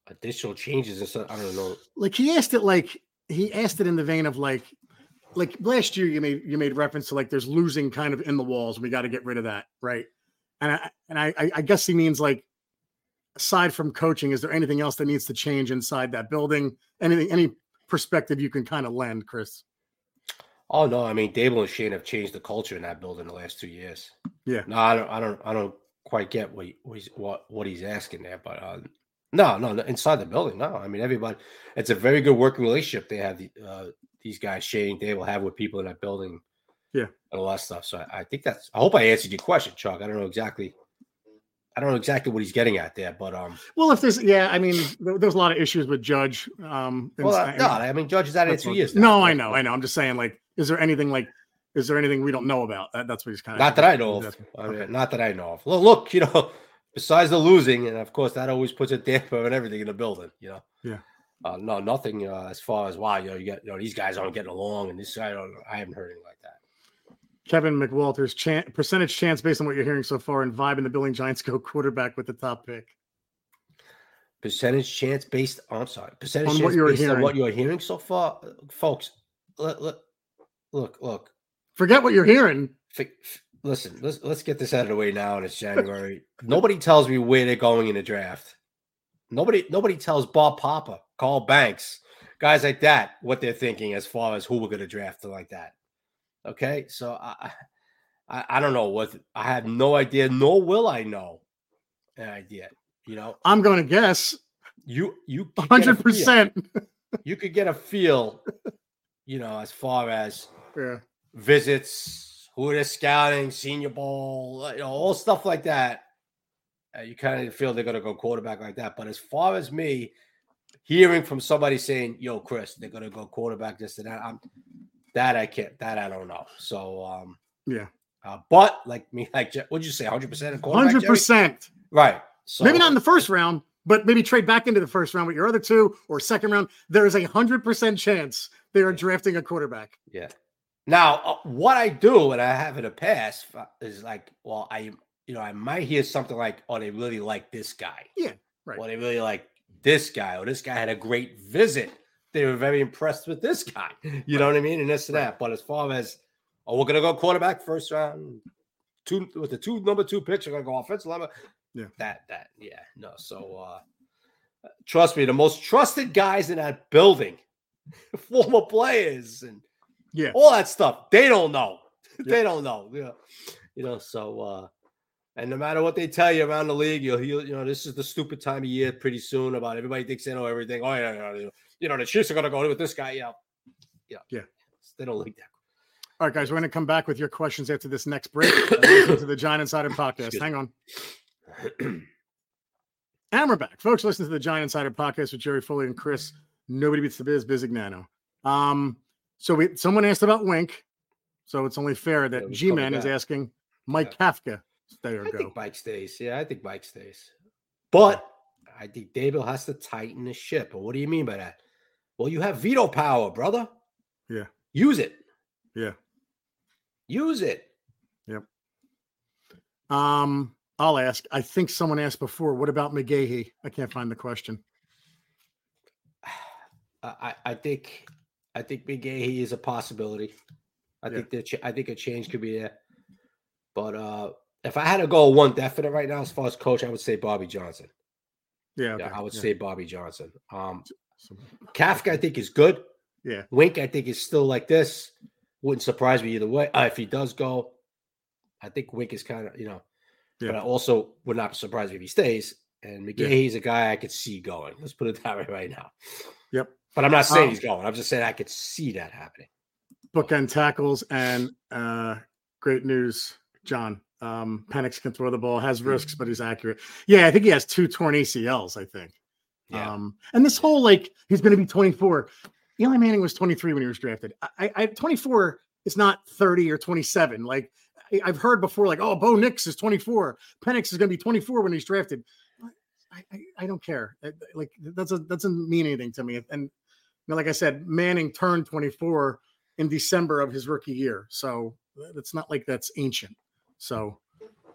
Additional changes and stuff. I don't know. Like he asked it like he asked it in the vein of like like last year you made you made reference to like there's losing kind of in the walls and we got to get rid of that, right? And I and I I- guess he means like aside from coaching, is there anything else that needs to change inside that building? Anything any perspective you can kind of lend, Chris? Oh no, I mean Daboll and Schoen have changed the culture in that building the last two years. Yeah. No, I don't. I don't. I don't quite get what he, what he's what, what he's asking there, but uh, no, no, no, inside the building, no. I mean everybody. It's a very good working relationship they have. The, uh, these guys, Schoen, they will have with people in that building. Yeah. and all that stuff. So I, I think that's. I hope I answered your question, Chuck. I don't know exactly. I don't know exactly what he's getting at there, but um. Well, if there's yeah, I mean there, there's a lot of issues with Judge. Um, Well, uh, no, I mean Judge is out of That's two years. No. I know, I know. I'm just saying, like, is there anything like, is there anything we don't know about? That, that's what he's kind of Not that I know of. I mean, Not that I know of. Look, look, you know, besides the losing, and of course that always puts a damper on everything in the building. You know. Yeah. Uh, no, nothing uh, as far as wow, you know, you get, you know, these guys aren't getting along, and this I don't, I haven't heard anything like that. Kevin McWalters, chan- percentage chance based on what you're hearing so far, and vibe in the building. Giants go quarterback with the top pick. Percentage chance based. I'm sorry, percentage On chance what you're based on hearing. what you're hearing so far, Uh, folks. Look, look, look, look. Forget what you're hearing. f- Listen, let's let's get this out of the way now. And it's January. nobody tells me where they're going in the draft. Nobody nobody tells Bob Papa, Carl Banks, guys like that what they're thinking as far as who we're going to draft and like that. Okay, so I, I I don't know what I have no idea, nor will I know an idea. You know, I'm going to guess you you could get a 100. percent You could get a feel, you know, as far as [LAUGHS] Yeah, visits, who they're scouting, Senior Bowl, you know, all stuff like that. Uh, you kind of feel they're going to go quarterback like that. But as far as me hearing from somebody saying, "Yo, Chris, they're going to go quarterback this and that," I'm that I can't. That I don't know. So, um, yeah, uh, but like me, like what'd you say, hundred percent, hundred percent. right? So Maybe not in the first round, but maybe trade back into the first round with your other two or second round. There is a hundred percent chance they are drafting a quarterback. Yeah. Now, uh, what I do, and I have in the past, is like, well, I, you know, I might hear something like, "Oh, they really like this guy." Yeah, right. Or they really like this guy, or this guy had a great visit. They were very impressed with this guy. [LAUGHS] You know what I mean? And this and that. But as far as, oh, we're gonna go quarterback first round, two with the two number two picks, we're gonna go offensive line. Yeah. That that yeah no. So uh trust me, the most trusted guys in that building, [LAUGHS] former players and Yeah. all that stuff. They don't know. [LAUGHS] they don't know. Yeah. you know. So, uh, and no matter what they tell you around the league, you'll, you'll you know this is the stupid time of year pretty soon about everybody thinks they know everything. Oh yeah, yeah, you know the Chiefs are gonna go with this guy. Yeah, yeah, yeah. They don't like that. All right, guys, we're going to come back with your questions after this next break. [COUGHS] to the Giant Insider podcast. Hang on. [CLEARS THROAT] and we're back, folks. Listen to the Giant Insider podcast with Jerry Foley and Chris. Nobody beats the biz, Bisignano. Um, so we someone asked about Wink, so it's only fair that G Man is asking Mike yeah. Kafka stay or I go. think Mike stays. Yeah, I think Mike stays. But I think Daboll has to tighten the ship. And what do you mean by that? Well, you have veto power, brother. Yeah. Use it. Yeah. Use it. Yep. Um, I'll ask. I think someone asked before. What about McGaughey? I can't find the question. [SIGHS] I, I think I think McGaughey is a possibility. I yeah. think that I think a change could be there. But uh if I had to go one definite right now as far as coach, I would say Bobby Johnson. Yeah, okay. yeah I would yeah. say Bobby Johnson. Um Kafka, I think, is good. Yeah. Wink, I think, is still like this. Wouldn't surprise me either way. Uh, if he does go, I think Wink is kind of, you know, but I also would not be surprised if he stays. And McGaughey yeah. a guy I could see going. Let's put it [LAUGHS] that way right now. Yep. But I'm not saying um, he's going. I'm just saying I could see that happening. Bookend tackles and uh, great news, John. Um, Penix can throw the ball, has mm-hmm. risks, but he's accurate. Yeah, I think he has two torn ACLs. I think. Yeah. Um, and this whole like he's going to be 24. Eli Manning was 23 when he was drafted. I, I 24 is not 30 or 27. Like I, have heard before, like, oh, Bo Nix is 24. Penix is going to be 24 when he's drafted. I, I, I don't care. Like that's a that doesn't mean anything to me. And know, like I said, Manning turned 24 in December of his rookie year, so it's not like that's ancient. So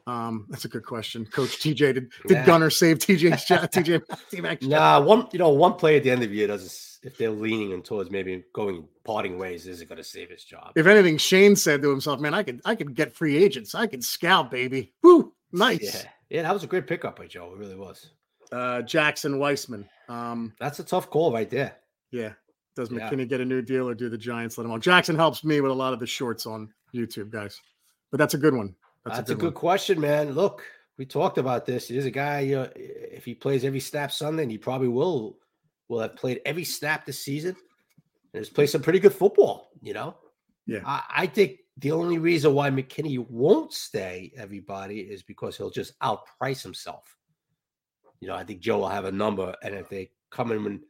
um, that's a good question, Coach TJ. Did, did yeah. Gunner save TJ's job. TJ? nah, one you know one play at the end of the year doesn't. If they're leaning towards maybe going parting ways, isn't going to save his job. If anything, Schoen said to himself, "Man, I could I could get free agents. I could scout, baby. Woo, nice. Yeah, yeah, that was a great pickup by Joe. It really was. Uh, Jackson Weissman. Um, that's a tough call right there. Yeah. Does McKinney yeah. get a new deal or do the Giants let him on? Jackson helps me with a lot of the shorts on YouTube, guys. But that's a good one. That's, That's a good, a good question, man. Look, we talked about this. He's a guy. Uh, if he plays every snap Sunday, and he probably will, will have played every snap this season, and has played some pretty good football. You know, yeah. I, I think the only reason why McKinney won't stay, everybody, is because he'll just outprice himself. You know, I think Joe will have a number, and if they come in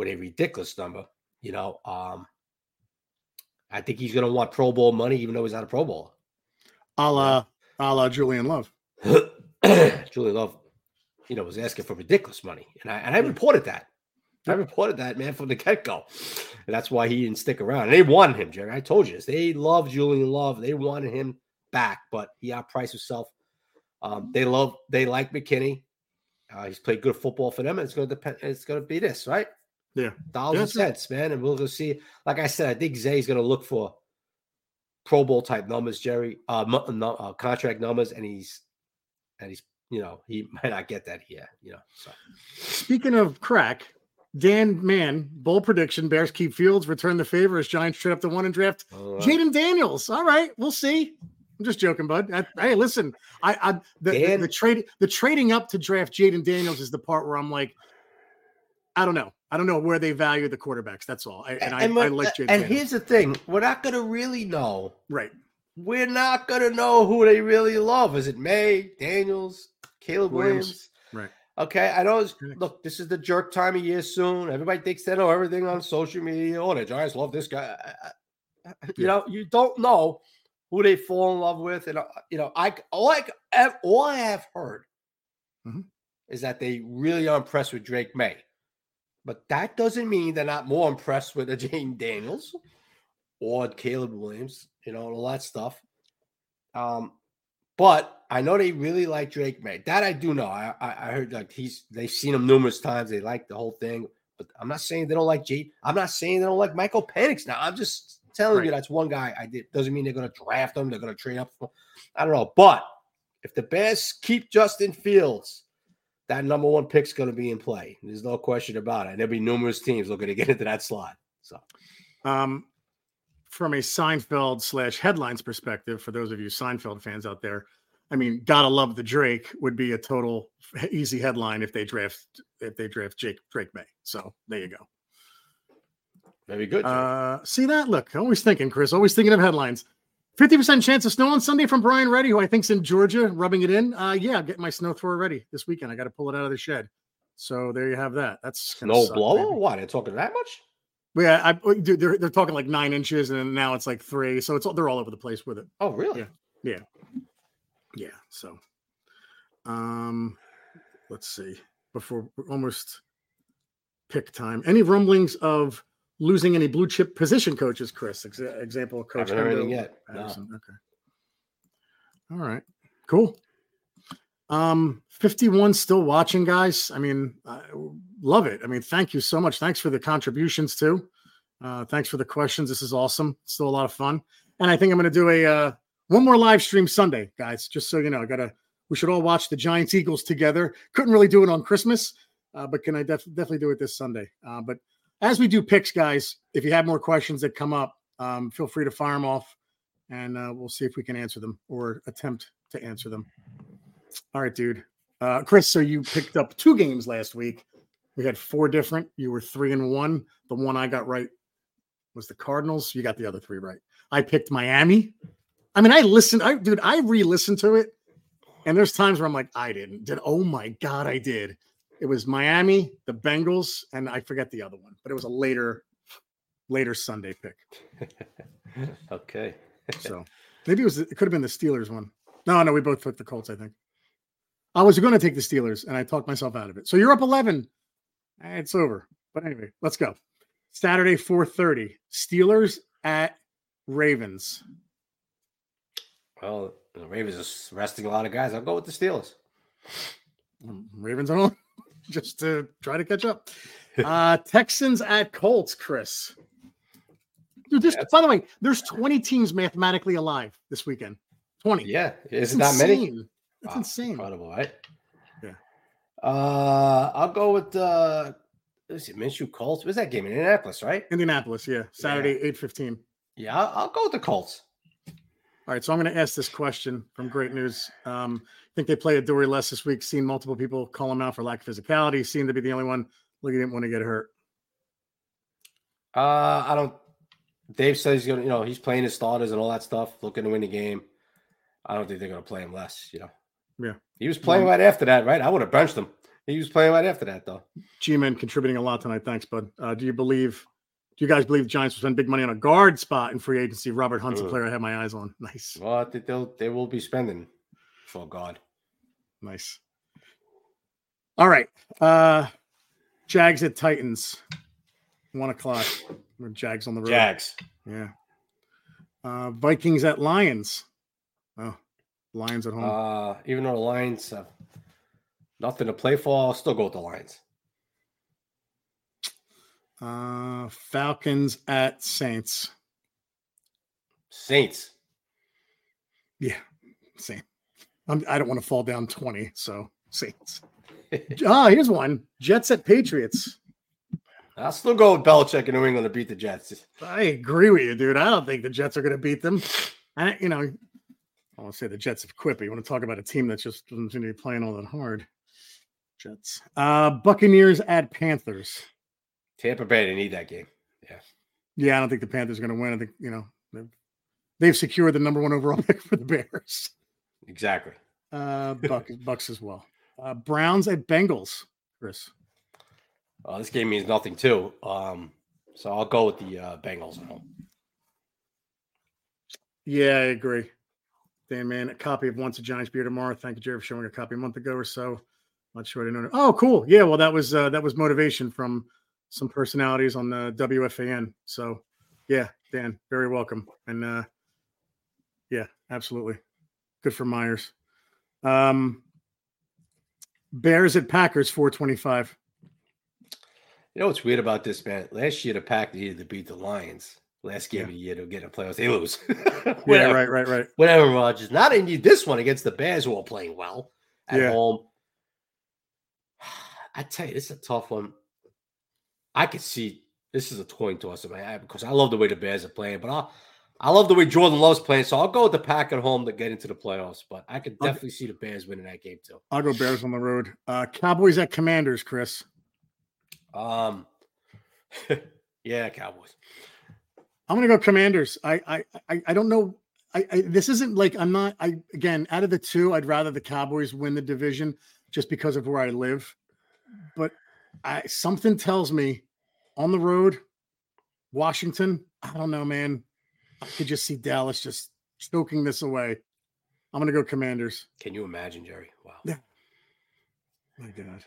with a ridiculous number, you know, um, I think he's going to want Pro Bowl money, even though he's not a Pro Bowl a la, a la Julian Love. [CLEARS THROAT] Julian Love, you know, was asking for ridiculous money, and I and I reported that. I reported that man from the get go, and that's why he didn't stick around. And they wanted him, Jerry. I told you this. They love Julian Love. They wanted him back, but he outpriced himself. Um, they love, they like McKinney. Uh, he's played good football for them, and it's going to depend. It's going to be this, right? Yeah, dollars yeah, and cents, man. And we'll go see. Like I said, I think Zay's going to look for Pro Bowl type numbers, Jerry, uh, no, uh, contract numbers, and he's and he's you know he [LAUGHS] might not get that here, you know. So speaking of crack, Dan Mann, bold prediction: Bears keep Fields, return the favor as Giants trade up to one and draft right. Jayden Daniels. All right, we'll see. I'm just joking, bud. I, hey, listen, I, I the, the, the trade the trading up to draft Jayden Daniels is the part where I'm like, I don't know. I don't know where they value the quarterbacks. That's all. I, and, and I, I like Jayden. And here's the thing: we're not going to really know. Right. We're not going to know who they really love. Is it Maye, Daniels, Caleb Williams? Williams. Right. Okay. I know. Look, this is the jerk time of year soon. Everybody thinks they know everything on social media. Oh, the Giants love this guy. You yeah. know, you don't know who they fall in love with, and uh, you know, I all I all I have heard mm-hmm. is that they really are impressed with Drake Maye. But that doesn't mean they're not more impressed with a [LAUGHS] Jayden Daniels or Caleb Williams, you know, all that stuff. Um, but I know they really like Drake Maye. That I do know. I, I heard like he's they've seen him numerous times. They like the whole thing. But I'm not saying they don't like Jade. I'm not saying they don't like Michael Penix. Now I'm just telling right. you that's one guy I did. Doesn't mean they're going to draft him. They're going to trade up. For, I don't know. But if the Bears keep Justin Fields that number one pick's going to be in play. There's no question about it. And there'll be numerous teams looking to get into that slot. So, um, from a Seinfeld slash headlines perspective, for those of you Seinfeld fans out there, I mean, gotta love the Drake would be a total easy headline if they draft if they draft Jake Drake Maye. So there you go. Very good. Uh, see that? Look, always thinking, Chris. Always thinking of headlines. Fifty percent chance of snow on Sunday from Brian Reddy, who I think's in Georgia, rubbing it in. Uh, yeah, I'm getting my snow thrower ready this weekend. I got to pull it out of the shed. So there you have that. That's suck, blower? baby. What? They're talking that much? But yeah, I, dude, they're they're talking like nine inches, and now it's like three. So it's they're all over the place with it. Oh, really? Yeah. Yeah. So, um, let's see. Before almost pick time. Any rumblings of losing any blue chip position coaches, Chris? Ex- example, Coach Haven't yet. No. Okay. All right. Cool. Um, 51 still watching, guys. I mean, I love it. I mean, thank you so much. Thanks for the contributions too. Uh, thanks for the questions. This is awesome. Still a lot of fun. And I think I'm going to do a uh, one more live stream Sunday, guys. Just so you know, I gotta. We should all watch the Giants Eagles together. Couldn't really do it on Christmas, uh, but can I def- definitely do it this Sunday? Uh, but as we do picks, guys, if you have more questions that come up, um, feel free to fire them off, and uh, we'll see if we can answer them or attempt to answer them. All right, dude. Uh, Chris, so you picked up two games last week. We had four different. You were three and one. The one I got right was the Cardinals. You got the other three right. I picked Miami. I mean, I listened. I dude, I re-listened to it, and there's times where I'm like, I didn't. Did oh my god, I did. It was Miami, the Bengals, and I forget the other one, but it was a later, later Sunday pick. [LAUGHS] okay. So maybe it was. It could have been the Steelers one. No, no, we both took the Colts. I think. I was going to take the Steelers, and I talked myself out of it. So you're up 11. Eh, It's over. But anyway, let's go. Saturday, 4:30. Steelers at Ravens. Well, the Ravens are resting a lot of guys. I'll go with the Steelers. Um, Ravens are on just to try to catch up. [LAUGHS] Uh Texans at Colts, Chris. Dude, this, by the way, there's 20 teams mathematically alive this weekend. 20. Yeah, It's isn't that many? That's Wow, insane. Incredible, right? Yeah. Uh, I'll go with uh, let's see, Minshew Colts. What's that game in Indianapolis, right? Indianapolis, yeah. Saturday, 8:15. Yeah, I'll, I'll go with the Colts. All right, so I'm going to ask this question from Great News. Um, think they play Adoree less this week. Seen multiple people call him out for lack of physicality. Seemed to be the only one. looking didn't want to get hurt. Uh, I don't. Dave says he's gonna, you know, he's playing his starters and all that stuff, looking to win the game. I don't think they're gonna play him less. You know. Yeah. He was playing right after that, right? I would have benched him. He was playing right after that, though. G-Man contributing a lot tonight. Thanks, bud. Uh, do you believe? Do you guys believe the Giants will spend big money on a guard spot in free agency? Robert Hunt's a player I have my eyes on. [LAUGHS] Nice, Well, I think they'll they will be spending for God. Nice. All right, uh, Jags at Titans, one o'clock. We're Jags on the road. Jags. Yeah. Uh, Vikings at Lions. Oh, Lions at home. Uh, even though the Lions have nothing to play for, I'll still go with the Lions. Uh, Falcons at Saints. Saints. Yeah, same. I'm, I don't want to fall down 20, so Saints. [LAUGHS] Ah, here's one Jets at Patriots. I'll still go with Belichick and New England to beat the Jets. I agree with you, dude. I don't think the Jets are going to beat them. I, you know, I want to say the Jets have quit, but you want to talk about a team that just doesn't seem to be playing all that hard. Jets. Uh, Buccaneers at Panthers. Tampa Bay, they need that game. Yeah. Yeah, I don't think the Panthers are going to win. I think, you know, they've, they've secured the number one overall [LAUGHS] pick for the Bears. Exactly. Uh, [LAUGHS] Buck, Bucks as well. Uh, Browns at Bengals, Chris. Uh, this game means nothing too. Um, so I'll go with the uh, Bengals at home. Yeah, I agree. Dan, man, a copy of Once a Giants Beer tomorrow. Thank you, Jerry, for showing a copy a month ago or so. Not sure I didn't know. Oh, cool. Yeah, well, that was uh, that was motivation from some personalities on the WFAN. So, yeah, Dan, very welcome. And uh, yeah, absolutely, good for Myers. Um, Bears at Packers, four twenty-five. You know what's weird about this, man? Last year the Pack needed to beat the Lions. Last game Yeah. of the year to get a playoffs, they lose. [LAUGHS] Yeah, Whatever. right, right, right. Whatever, Rodgers. They need this one against the Bears, who are playing well at Yeah. home. [SIGHS] I tell you, this is a tough one. I could see This is a coin toss in my head because I love the way the Bears are playing, but I I love the way Jordan Love's playing. So I'll go with the pack at home to get into the playoffs. But I could definitely see the Bears winning that game too. I'll go Bears on the road. Uh, Cowboys at Commanders, Chris. Um, [LAUGHS] yeah, Cowboys. I'm gonna go Commanders. I I I, I don't know. I, I this isn't like I'm not. I again out of the two, I'd rather the Cowboys win the division just because of where I live. But I something tells me on the road, Washington. I don't know, man. I could just see Dallas just choking this away. I'm gonna go Commanders. Can you imagine, Jerry? Wow. Yeah. My God.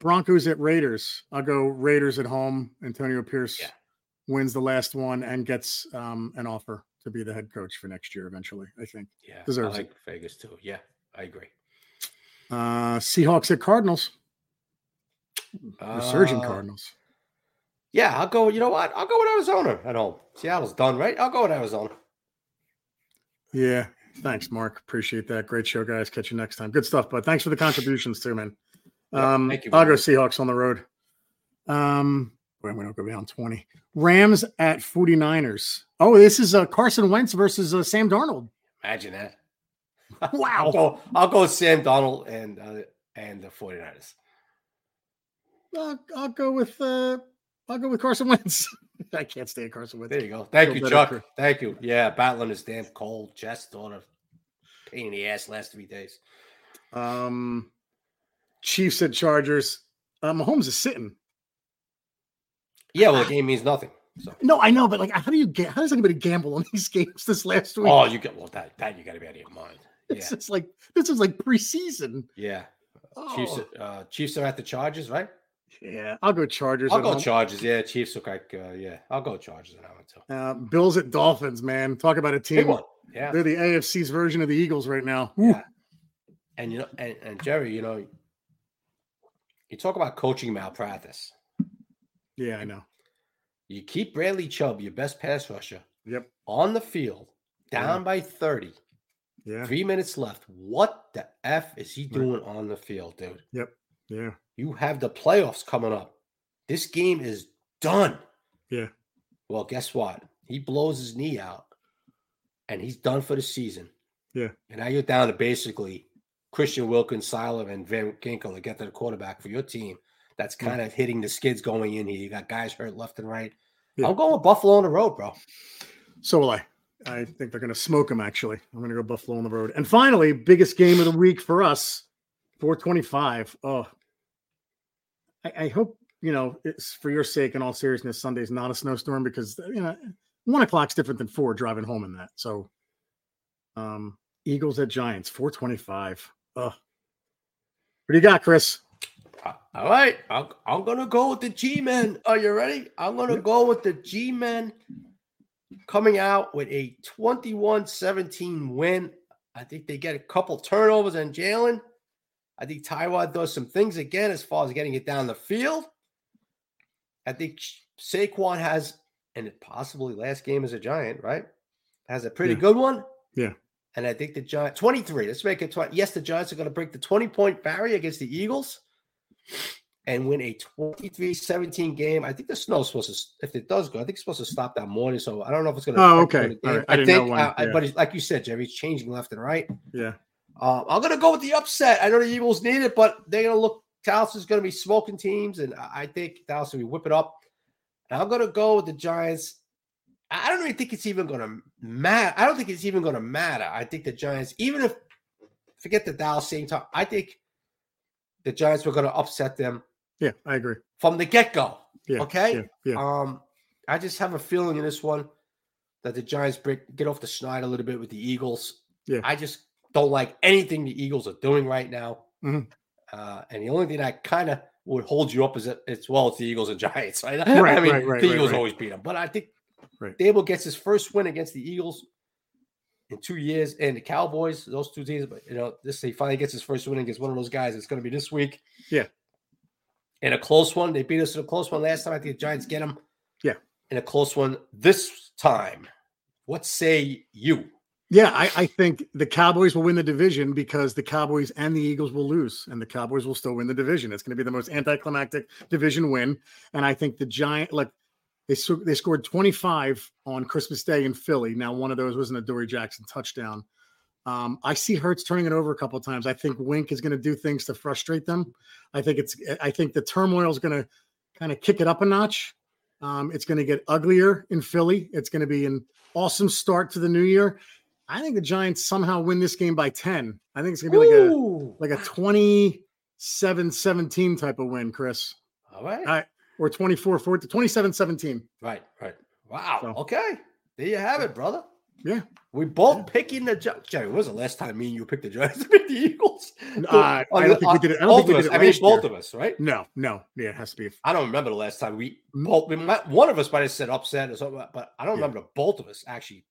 Broncos at Raiders. I'll go Raiders at home. Antonio Pierce Yeah. wins the last one and gets um, an offer to be the head coach for next year eventually, I think. Yeah, Deserves I it. Vegas too. Yeah, I agree. Uh, Seahawks at Cardinals. Resurgent Uh, Cardinals. Yeah, I'll go. You know what? I'll go with Arizona at home. Seattle's done, right? I'll go with Arizona. Yeah. Thanks, Mark. Appreciate that. Great show, guys. Catch you next time. Good stuff, but thanks for the contributions too, man. Yeah, Um, thank you, I'll go. Seahawks on the road. Um, wait, we don't go beyond 20. Rams at 49ers. Oh, this is uh, Carson Wentz versus uh, Sam Darnold. Imagine that. [LAUGHS] Wow. I'll go. I'll go with Sam Darnold and uh, and the 49ers. I'll, I'll go with uh, I'll go with Carson Wentz. [LAUGHS] I can't stand Carson Wentz. There you go. Thank you, Chuck. for- Thank you. Yeah, battling this damn cold chest on a pain in the ass last three days. Um, Chiefs at Chargers. Uh, Mahomes is sitting. Yeah, well, the game means nothing. So, No, I know, but like, how do you get? How does anybody gamble on [LAUGHS] these games this last week? oh, you get well that that you got to be out of your mind. Yeah, It's just like this is like preseason. yeah. Chiefs, Oh, uh, Chiefs are at the Chargers, right? Yeah, I'll go Chargers. I'll go home. Chargers. Yeah, Chiefs look like uh, yeah. I'll go Chargers that one too. Uh, Bills at Dolphins, man. Talk about a team. Yeah. They're the AFC's version of the Eagles right now. Yeah. And you know, and, and Jerry, you know, you talk about coaching malpractice. Yeah, I know. You keep Bradley Chubb, your best pass rusher, Yep. on the field, Yeah. down by 30, Yeah. three minutes left. What the F is he Right. doing on the field, dude? Yeah. You have the playoffs coming up. This game is done. Yeah. Well, guess what? He blows his knee out and he's done for the season. Yeah. And now you're down to basically Christian Wilkins, Sieler, and Van Ginkel to get to the quarterback for your team. That's Yeah. kind of hitting the skids going in here. You got guys hurt left and right. Yeah. I'm going with Buffalo on the road, bro. So will I. I think they're going to smoke them, actually. I'm going to go Buffalo on the road. And finally, biggest game of the week for us 425. Oh, I, I hope, you know, it's for your sake, in all seriousness, Sunday's not a snowstorm because, you know, one o'clock's different than four driving home in that. So, um, Eagles at Giants, 425. Oh, what do you got, Chris? Uh, All right. I'm, I'm going to go with the G Men. Are you ready? I'm going to go with the G Men coming out with a 21 17 win. I think they get a couple turnovers on Jalen. I think Taiwan does some things again as far as getting it down the field. I think Saquon has, and it possibly last game as a Giant, right? Has a pretty Yeah. good one. Yeah. And I think the Giants, 23, let's make it 20. Yes, the Giants are going to break the 20 point barrier against the Eagles and win a 23 17 game. I think the snow's supposed to, if it does go, I think it's supposed to stop that morning. So I don't know if it's going to. Oh, okay. Right. I I, didn't know think, when, uh, I- but like you said, Jerry, it's changing left and right. Yeah. Um, I'm going to go with the upset. I know the Eagles need it, but they're going to look. Dallas is going to be smoking teams, and I I think Dallas will be whipping up. And I'm going to go with the Giants. I don't even think it's even going to matter. I don't think it's even going to matter. I think the Giants, even if forget the Dallas same time, I think the Giants were going to upset them Yeah, I agree. from the get go. Yeah. Okay. Yeah. yeah. Um, I just have a feeling in this one that the Giants break, get off the schneid a little bit with the Eagles. Yeah. I just don't like anything the Eagles are doing right now. Mhm. Uh, and the only thing that kind of would hold you up is that it's well, it's the Eagles and [LAUGHS] Giants. Right? Right, I mean, right, right, the Eagles always beat them, but I think Right. Daboll gets his first win against the Eagles in two years, and the Cowboys. Those two teams, but you know, this he finally gets his first win against one of those guys. It's going to be this week. Yeah. In a close one, they beat us in a close one last time. I think the Giants get them. Yeah. In a close one this time. What say you? Yeah, I, I, think the Cowboys will win the division because the Cowboys and the Eagles will lose, and the Cowboys will still win the division. It's going to be the most anticlimactic division win. And I think the Giant, look, they they scored 25 on Christmas Day in Philly. Now, one of those was an Adoree Jackson touchdown. Um, I see Hurts turning it over a couple of times. I think Wink is going to do things to frustrate them. I think it's. I think the turmoil is going to kind of kick it up a notch. Um, it's going to get uglier in Philly. It's going to be an awesome start to the new year. I think the Giants somehow win this game by 10. I think it's going to be Ooh. like a like a 27-17 type of win, Chris. All right. All right. Or 24 14, 27 17. Right, right. Wow. So, okay. There you have it, brother. Yeah. We both yeah. picking the Giants. Jerry, when was the last time me and you picked the Giants to pick the Eagles? Uh, I don't think we did it. I don't think we did it I mean, both of us, right? No, no. Yeah, it has to be. I don't remember the last time we mm-hmm. both. We might, one of us might have said upset or something, but I don't yeah. remember both of us actually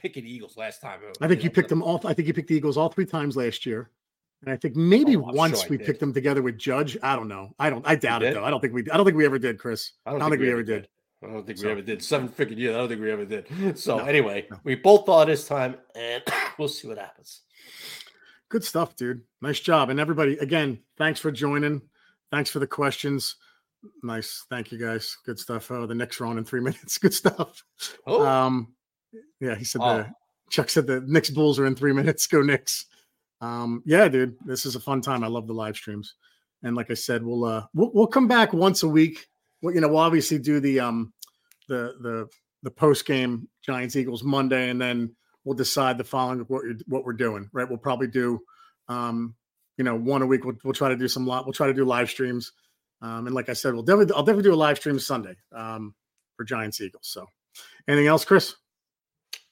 picking Eagles last time. I think you, picked them all. I think you picked the Eagles all three times last year. And I think maybe oh, once sure we picked them together with Judge. I don't know. I don't. I doubt it though. I don't think we. I don't think we ever did, Chris. I don't, I don't think, think, we, ever did. did. I don't think so, we ever did. Seven freaking years. I don't think we ever did. [LAUGHS] So no, anyway, no. we both thought this time, and [COUGHS] we'll see what happens. Good stuff, dude. Nice job. And everybody, again, thanks for joining. Thanks for the questions. Nice. Thank you guys. Good stuff. Oh, the Knicks are on in three [LAUGHS] minutes. Good stuff. Oh. Um, yeah, he said oh. the Chuck said the Knicks Bulls are in three minutes. Go Knicks. Um, yeah, dude, this is a fun time. I love the live streams. And like I said, we'll uh we'll, we'll come back once a week. Well, you know, we'll obviously do the um the the the post game Giants Eagles Monday, and then we'll decide the following what what we're doing. Right, we'll probably do um you know one a week. We'll, we'll try to do some lot. We'll try to do live streams. Um, and like I said, we'll definitely I'll definitely do a live stream Sunday um for Giants Eagles. So, anything else, Chris?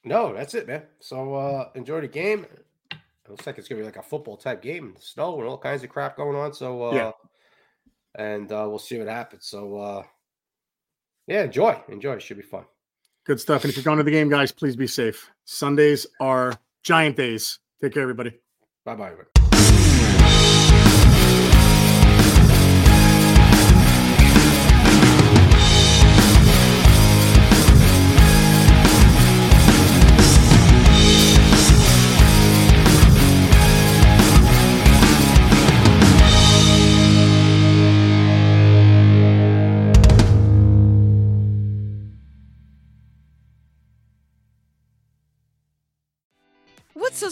No, that's it, man. So uh enjoy the game. It looks like it's gonna be like a football type game, snow and all kinds of crap going on. So uh yeah. and uh we'll see what happens. So uh yeah, enjoy. Enjoy. It should be fun. Good stuff. And if you're going to the game, guys, please be safe. Sundays are giant days. Take care, everybody. Bye bye,